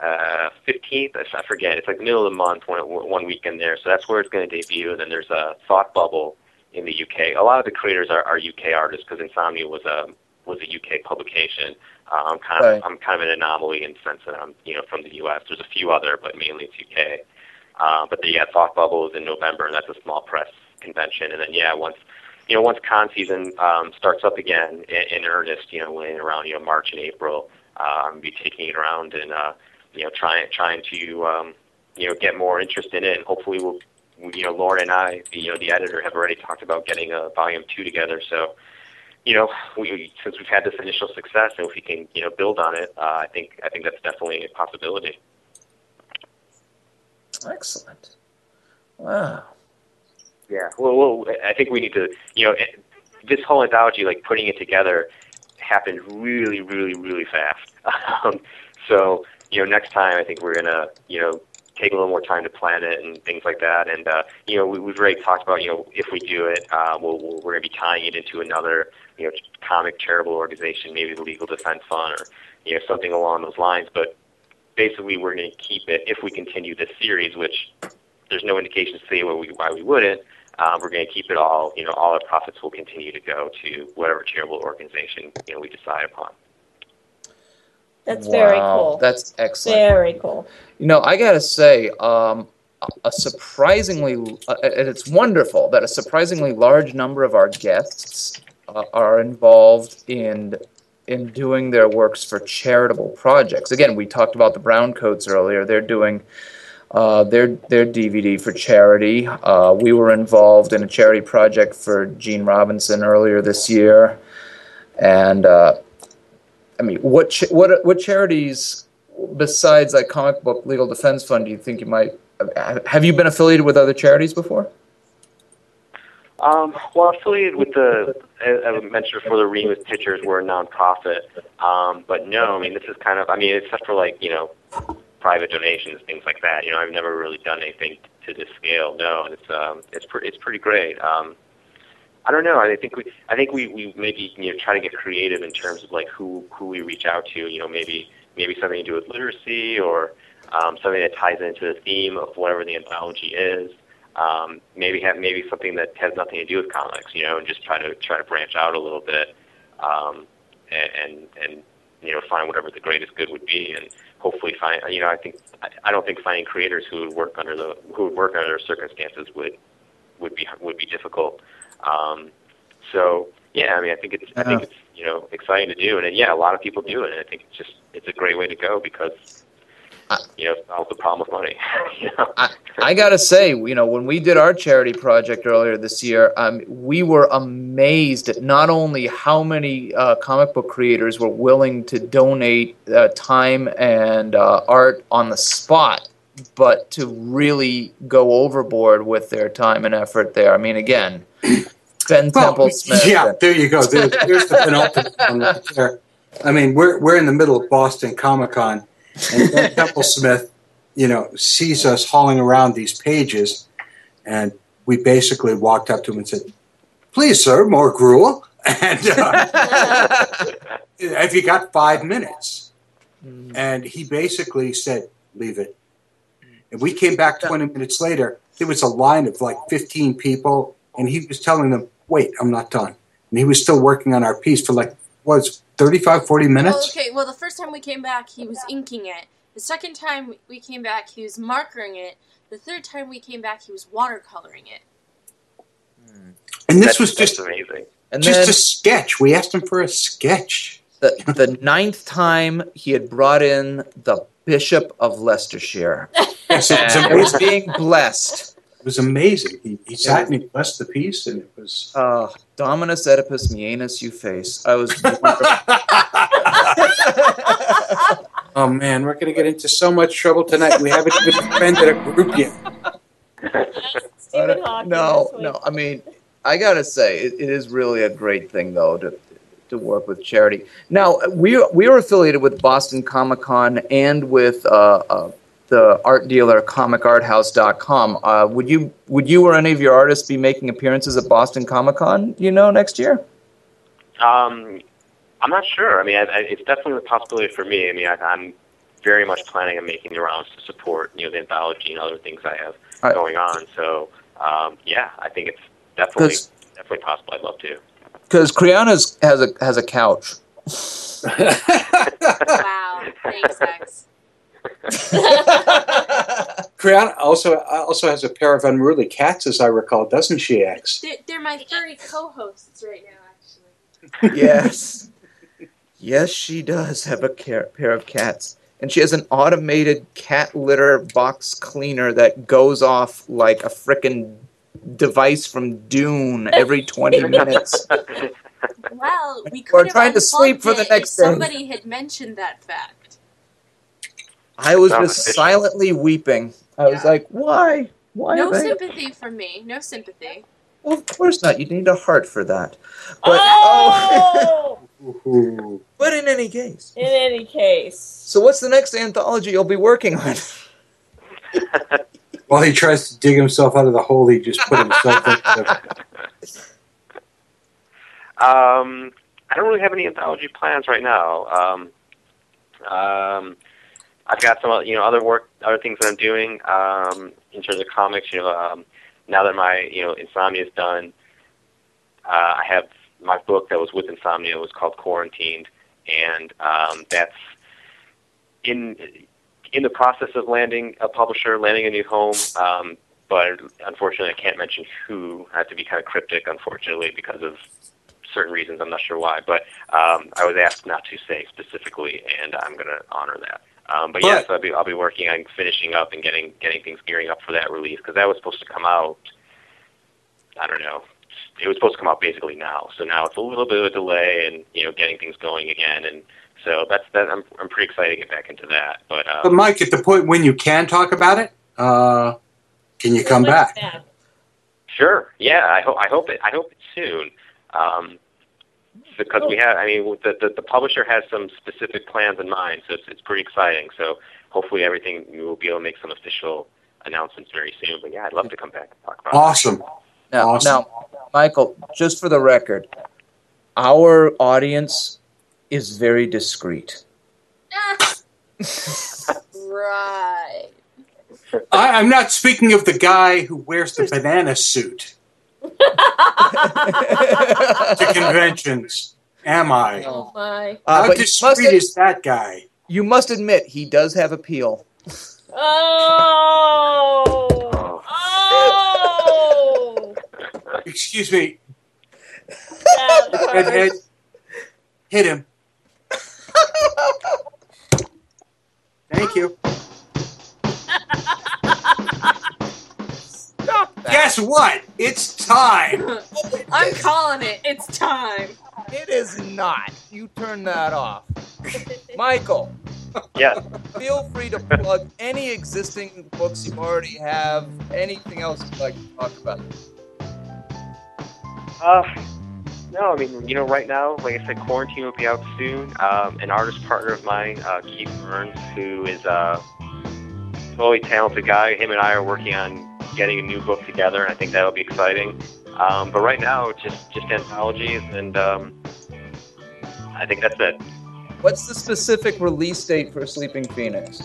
[SPEAKER 10] uh, fifteenth. I forget. It's like middle of the month, one one weekend there. So that's where it's going to debut. And then there's a Thought Bubble in the UK. A lot of the creators are, are UK artists because Insomnia was a was a UK publication. Uh, I'm kind of
[SPEAKER 8] Right.
[SPEAKER 10] I'm kind of an anomaly in the sense that I'm you know from the US. There's a few other, but mainly it's UK. Uh, but the yeah, Thought Bubble is in November, and that's a small press convention. And then yeah, once you know once con season um, starts up again in, in earnest, you know, in around you know March and April, gonna be taking it around and uh, you know trying trying to um, you know get more interest in it, and hopefully we'll you know Lauren and I, the, you know the editor, have already talked about getting a volume two together. So you know, we, since we've had this initial success, and if we can, you know, build on it, uh, I think I think that's definitely a possibility.
[SPEAKER 8] Excellent. Wow.
[SPEAKER 10] Yeah. Well, well, I think we need to, you know, this whole anthology, like putting it together, happened really, really, really fast. Um, so, you know, next time I think we're gonna, you know, take a little more time to plan it and things like that. And uh, you know, we, we've already talked about, you know, if we do it, uh, we'll, we're gonna be tying it into another, you know, comic charitable organization, maybe the Legal Defense Fund or you know something along those lines. But basically, we're gonna keep it if we continue this series, which there's no indication to say why we why we wouldn't. Um, we're going to keep it all. You know, all our profits will continue to go to whatever charitable organization you know we decide upon.
[SPEAKER 9] That's very cool.
[SPEAKER 8] That's excellent.
[SPEAKER 9] Very cool.
[SPEAKER 8] You know, I gotta say, um, a surprisingly, uh, and it's wonderful that a surprisingly large number of our guests uh, are involved in in doing their works for charitable projects. Again, we talked about the Browncoats earlier. They're doing uh, their their DVD for charity. Uh, we were involved in a charity project for Gene Robinson earlier this year, and uh, I mean, what ch- what what charities besides like Comic Book Legal Defense Fund do you think you might have you been affiliated with other charities before?
[SPEAKER 10] Um, well, affiliated with the, as I mentioned before, the Reading with Pictures, we're a nonprofit. Um, but no, I mean, this is kind of, I mean, except for like, you know, private donations, things like that. You know, I've never really done anything to this scale. No, it's um, it's pretty, it's pretty great. Um, I don't know. I think we, I think we, we maybe you know try to get creative in terms of like who who we reach out to. You know, maybe maybe something to do with literacy or um, something that ties into the theme of whatever the anthology is. Um, maybe have maybe something that has nothing to do with comics. You know, and just try to try to branch out a little bit, um, and, and and you know find whatever the greatest good would be, and hopefully find. You know, I think I, don't think finding creators who would work under the who would work under those circumstances would would be would be difficult. Um, so yeah, I mean, I think it's I think it's you know exciting to do, and yeah, a lot of people do it, and I think it's just it's a great way to go because you know it solves the problem of money. you know?
[SPEAKER 8] I gotta say, you know, when we did our charity project earlier this year, um, we were amazed at not only how many uh, comic book creators were willing to donate uh, time and uh, art on the spot, but to really go overboard with their time and effort there. I mean, again, Ben Temple Smith.
[SPEAKER 6] Yeah, there you go. There's, there's the penultimate one right there. I mean, we're we're in the middle of Boston Comic Con, and Ben Temple Smith, you know, sees us hauling around these pages, and we basically walked up to him and said, "Please, sir, more gruel." And uh, have you got five minutes? And he basically said, "Leave it." And we came back 20 minutes later. There was a line of like 15 people, and he was telling them, "Wait, I'm not done." And he was still working on our piece for like was 35, 40
[SPEAKER 7] Well,
[SPEAKER 6] minutes.
[SPEAKER 7] okay. Well, the first time we came back, he was inking it. The second time we came back, he was markering it. The third time we came back, he was watercoloring it. Hmm.
[SPEAKER 6] And this
[SPEAKER 10] That's-
[SPEAKER 6] was
[SPEAKER 10] that's
[SPEAKER 6] just
[SPEAKER 10] amazing.
[SPEAKER 8] And
[SPEAKER 6] just
[SPEAKER 8] then
[SPEAKER 6] a sketch. We asked him for a sketch.
[SPEAKER 8] the the ninth time he had brought in the Bishop of Leicestershire.
[SPEAKER 6] Yes, it was
[SPEAKER 8] And it was being blessed.
[SPEAKER 6] It was amazing. He, he sat and he blessed the piece, and it was.
[SPEAKER 8] Uh, Dominus Oedipus Mianus you face. I was
[SPEAKER 6] Oh man, we're going to get into so much trouble tonight. We haven't even offended a group yet.
[SPEAKER 9] Stephen Hawking.
[SPEAKER 8] no, no. I mean, I gotta say, it, it is really a great thing though to to work with charity. Now we we are affiliated with Boston Comic Con and with uh, uh, the art dealer ComicArthouse.com. Uh, would you would you or any of your artists be making appearances at Boston Comic Con? You know, next year.
[SPEAKER 10] Um, I'm not sure. I mean, I, I, it's definitely a possibility for me. I mean, I, I'm very much planning on making the rounds to support, you know, the anthology and other things I have
[SPEAKER 8] All right.
[SPEAKER 10] going on. So, um, yeah, I think it's definitely
[SPEAKER 8] 'Cause-
[SPEAKER 10] definitely possible. I'd love to.
[SPEAKER 8] Because Kriana's has a has a couch.
[SPEAKER 7] Wow. Thanks, X.
[SPEAKER 6] Kriana also also has a pair of unruly cats, as I recall, doesn't she, X?
[SPEAKER 7] They're, they're my furry co-hosts right now, actually.
[SPEAKER 8] yes. Yes, she does have a ca- pair of cats. And she has an automated cat litter box cleaner that goes off like a frickin' device from Dune every 20 minutes.
[SPEAKER 7] Well, we
[SPEAKER 8] We're
[SPEAKER 7] could have
[SPEAKER 8] trying to sleep for the next
[SPEAKER 7] if
[SPEAKER 8] day.
[SPEAKER 7] somebody had mentioned that fact.
[SPEAKER 8] I was just silently weeping. I was like, why? Why?
[SPEAKER 7] No
[SPEAKER 8] they-
[SPEAKER 7] sympathy for me. No sympathy.
[SPEAKER 8] Well, of course not. You need a heart for that. But,
[SPEAKER 9] Oh!
[SPEAKER 6] Ooh.
[SPEAKER 8] but in any case.
[SPEAKER 9] In any case.
[SPEAKER 8] So, what's the next anthology you'll be working on?
[SPEAKER 6] While he tries to dig himself out of the hole he just put himself into.
[SPEAKER 10] Um, I don't really have any anthology plans right now. Um, um, I've got some, you know, other work, other things that I'm doing um, in terms of comics. You know, um, now that my, you know, insomnia is done, uh, I have my book that was with insomnia was called Quarantined, and um, that's in in the process of landing a publisher, landing a new home. Um, but unfortunately, I can't mention who. I have to be kind of cryptic, unfortunately, because of certain reasons. I'm not sure why, but um, I was asked not to say specifically, and I'm going to honor that. Um, but,
[SPEAKER 6] But-
[SPEAKER 10] yes, I'll be I'll be working on finishing up and getting getting things gearing up for that release because that was supposed to come out. I don't know. It was supposed to come out basically now, so now it's a little bit of a delay, and you know, getting things going again, and so that's that. I'm I'm pretty excited to get back into that. But uh,
[SPEAKER 6] But Mike, at the point when you can talk about it, uh, can you come back?
[SPEAKER 10] Sure. Yeah, I hope I hope it I hope it soon. Um, because we oh. have, I mean, the, the the publisher has some specific plans in mind, so it's it's pretty exciting. So hopefully everything we will be able to make some official announcements very soon. But yeah, I'd love to come back and talk about. It.
[SPEAKER 6] Awesome.
[SPEAKER 8] Now,
[SPEAKER 6] Awesome.
[SPEAKER 8] now, Michael, just for the record, our audience is very discreet.
[SPEAKER 7] Right.
[SPEAKER 6] I, I'm not speaking of the guy who wears the banana suit to conventions. Am I?
[SPEAKER 9] Oh my.
[SPEAKER 8] Uh,
[SPEAKER 6] How
[SPEAKER 8] you must,
[SPEAKER 6] discreet is that guy?
[SPEAKER 8] you must admit he does have appeal.
[SPEAKER 9] Oh. Oh.
[SPEAKER 6] Excuse me.
[SPEAKER 9] That
[SPEAKER 6] Ed. Ed, hit him. Thank you. Guess what? It's time.
[SPEAKER 7] I'm calling it. It's time.
[SPEAKER 8] It is not. You turn that off. Michael,
[SPEAKER 10] Yeah.
[SPEAKER 8] feel free to plug any existing books you already have, anything else you'd like to talk about.
[SPEAKER 10] Uh, no, I mean, you know, right now, like I said, Quarantine will be out soon. Um, an artist partner of mine, uh, Keith Burns, who is a totally talented guy. Him and I are working on getting a new book together, and I think that'll be exciting. Um, but right now, just just anthologies, and um, I think that's it.
[SPEAKER 8] What's the specific release date for Sleeping Phoenix?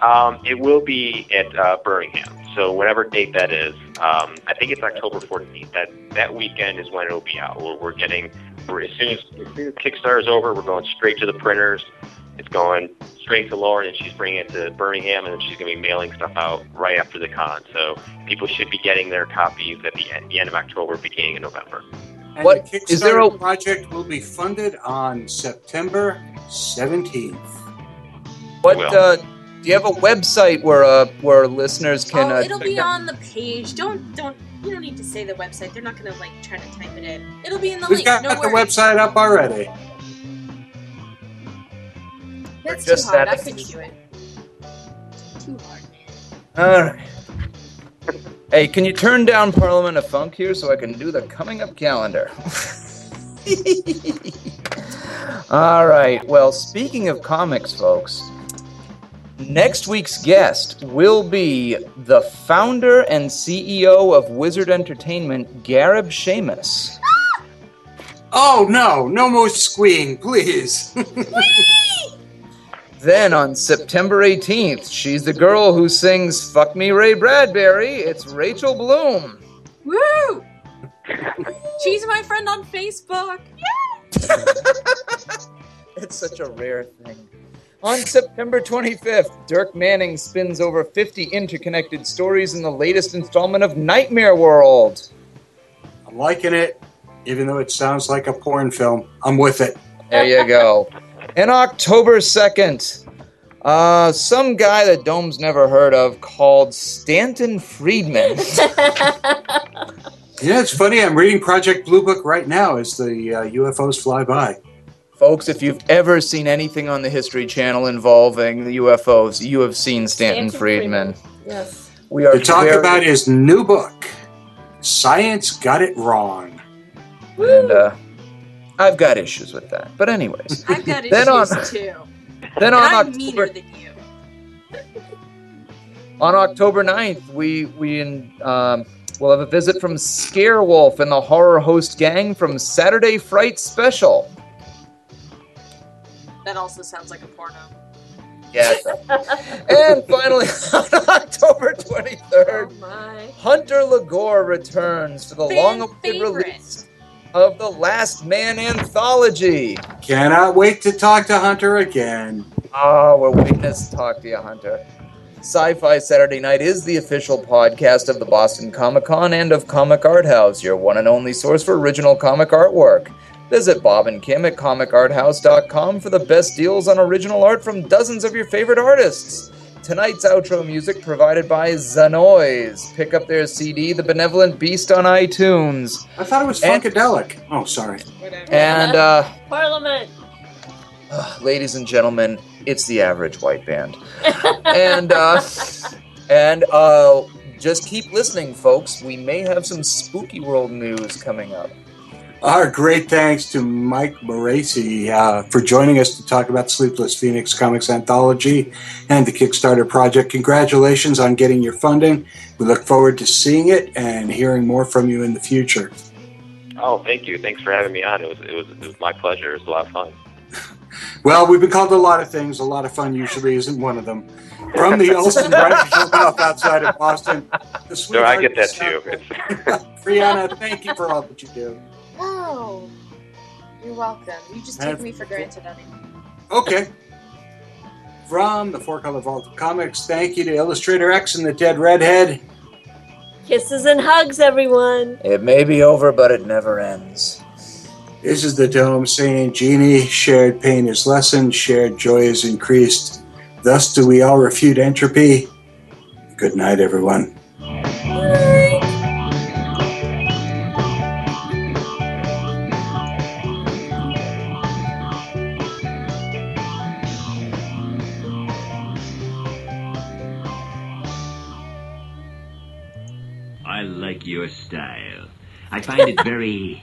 [SPEAKER 10] Um, it will be at uh, Birmingham, so whatever date that is. Um, I think it's October 14th. That that weekend is when it'll be out. We're, we're getting we're, as soon as, as soon as Kickstarter is over, we're going straight to the printers. It's going straight to Lauren, and she's bringing it to Birmingham, and then she's going to be mailing stuff out right after the con. So people should be getting their copies at the end, the end of October, beginning of November.
[SPEAKER 6] And
[SPEAKER 8] What-
[SPEAKER 6] the Kickstarter
[SPEAKER 8] is there a-
[SPEAKER 6] project will be funded on September 17th.
[SPEAKER 8] What
[SPEAKER 10] Well.
[SPEAKER 8] uh, do you have a website where uh, where listeners can?
[SPEAKER 7] oh,
[SPEAKER 8] uh,
[SPEAKER 7] it'll
[SPEAKER 8] check
[SPEAKER 7] be on the page. Don't don't you don't need to say the website. They're not gonna like try to type it in. It'll be in the
[SPEAKER 6] We've
[SPEAKER 7] link.
[SPEAKER 6] got
[SPEAKER 7] no
[SPEAKER 6] the
[SPEAKER 7] worries.
[SPEAKER 6] website up already.
[SPEAKER 7] That's
[SPEAKER 8] Just
[SPEAKER 7] too hard.
[SPEAKER 8] that-
[SPEAKER 7] I couldn't do it. Too hard. Man.
[SPEAKER 8] All right. Hey, can you turn down Parliament of Funk here so I can do the coming up calendar? All right. Well, speaking of comics, folks, next week's guest will be the founder and CEO of Wizard Entertainment, Gareb Shamus.
[SPEAKER 6] Oh no, no more squeeing, please.
[SPEAKER 8] Then on September 18th, she's the girl who sings Fuck Me Ray Bradbury. It's Rachel Bloom.
[SPEAKER 7] Woo! She's my friend on Facebook. Yeah!
[SPEAKER 8] It's such a rare thing. On September 25th, Dirk Manning spins over 50 interconnected stories in the latest installment of Nightmare World.
[SPEAKER 6] I'm liking it, even though it sounds like a porn film. I'm with it.
[SPEAKER 8] There you go. And October 2nd, uh, some guy that Dome's never heard of called Stanton Friedman.
[SPEAKER 6] Yeah, it's funny. I'm reading Project Blue Book right now as the uh, UFOs fly by.
[SPEAKER 8] Folks, if you've ever seen anything on the History Channel involving the UFOs, you have seen Stanton,
[SPEAKER 9] Stanton
[SPEAKER 8] Friedman.
[SPEAKER 9] Yes.
[SPEAKER 8] We are
[SPEAKER 6] To talk
[SPEAKER 8] very-
[SPEAKER 6] about his new book, Science Got It Wrong.
[SPEAKER 8] and uh, I've got issues with that. But anyways,
[SPEAKER 7] I've got
[SPEAKER 8] Then
[SPEAKER 7] issues
[SPEAKER 8] on-
[SPEAKER 7] too.
[SPEAKER 8] then
[SPEAKER 7] And
[SPEAKER 8] on
[SPEAKER 7] I'm
[SPEAKER 8] October
[SPEAKER 7] meaner than you.
[SPEAKER 8] on October 9th, we we um, will have a visit from Scarewolf and the horror host gang from Saturday Fright Special.
[SPEAKER 7] That also sounds like a porno.
[SPEAKER 8] Yes. and finally, on October 23rd,
[SPEAKER 9] Oh.
[SPEAKER 8] Hunter Lagore returns for the
[SPEAKER 7] Fan
[SPEAKER 8] long-awaited
[SPEAKER 7] favorite.
[SPEAKER 8] release of the Last Man anthology.
[SPEAKER 6] Cannot wait to talk to Hunter again.
[SPEAKER 8] Oh, we're waiting to talk to you, Hunter. Sci Fi Saturday Night is the official podcast of the Boston Comic Con and of Comic Art House, your one and only source for original comic artwork. Visit Bob and Kim at comicarthouse.com for the best deals on original art from dozens of your favorite artists. Tonight's outro music provided by Zanoise. Pick up their CD, The Benevolent Beast, on iTunes.
[SPEAKER 6] I thought it was
[SPEAKER 8] And-
[SPEAKER 6] Funkadelic. Oh, sorry.
[SPEAKER 8] And, uh,
[SPEAKER 9] Parliament.
[SPEAKER 8] ladies and gentlemen, it's the average white band. and uh, and uh, just keep listening, folks. We may have some spooky world news coming up.
[SPEAKER 6] Our great thanks to Mike Moraci uh, for joining us to talk about Sleepless Phoenix Comics Anthology and the Kickstarter project. Congratulations on getting your funding. We look forward to seeing it and hearing more from you in the future.
[SPEAKER 10] Oh, thank you. Thanks for having me on. It was it was it was my pleasure. It was a lot of fun.
[SPEAKER 6] Well, we've been called a lot of things. A lot of fun usually isn't one of them. From the Olsen Showcase outside of Boston, the
[SPEAKER 10] No, I get that too.
[SPEAKER 6] Brianna, thank you for all that you do.
[SPEAKER 7] Oh, you're welcome. You just take
[SPEAKER 6] And-
[SPEAKER 7] me for granted, honey.
[SPEAKER 6] Okay. From the Four Color Vault of Comics, thank you to Illustrator X and the Dead Redhead.
[SPEAKER 9] Kisses and hugs, everyone.
[SPEAKER 8] It may be over, but it never ends.
[SPEAKER 6] This is the Dome saying, Genie, shared pain is lessened, shared joy is increased. Thus do we all refute entropy. Good night, everyone.
[SPEAKER 11] I find it very.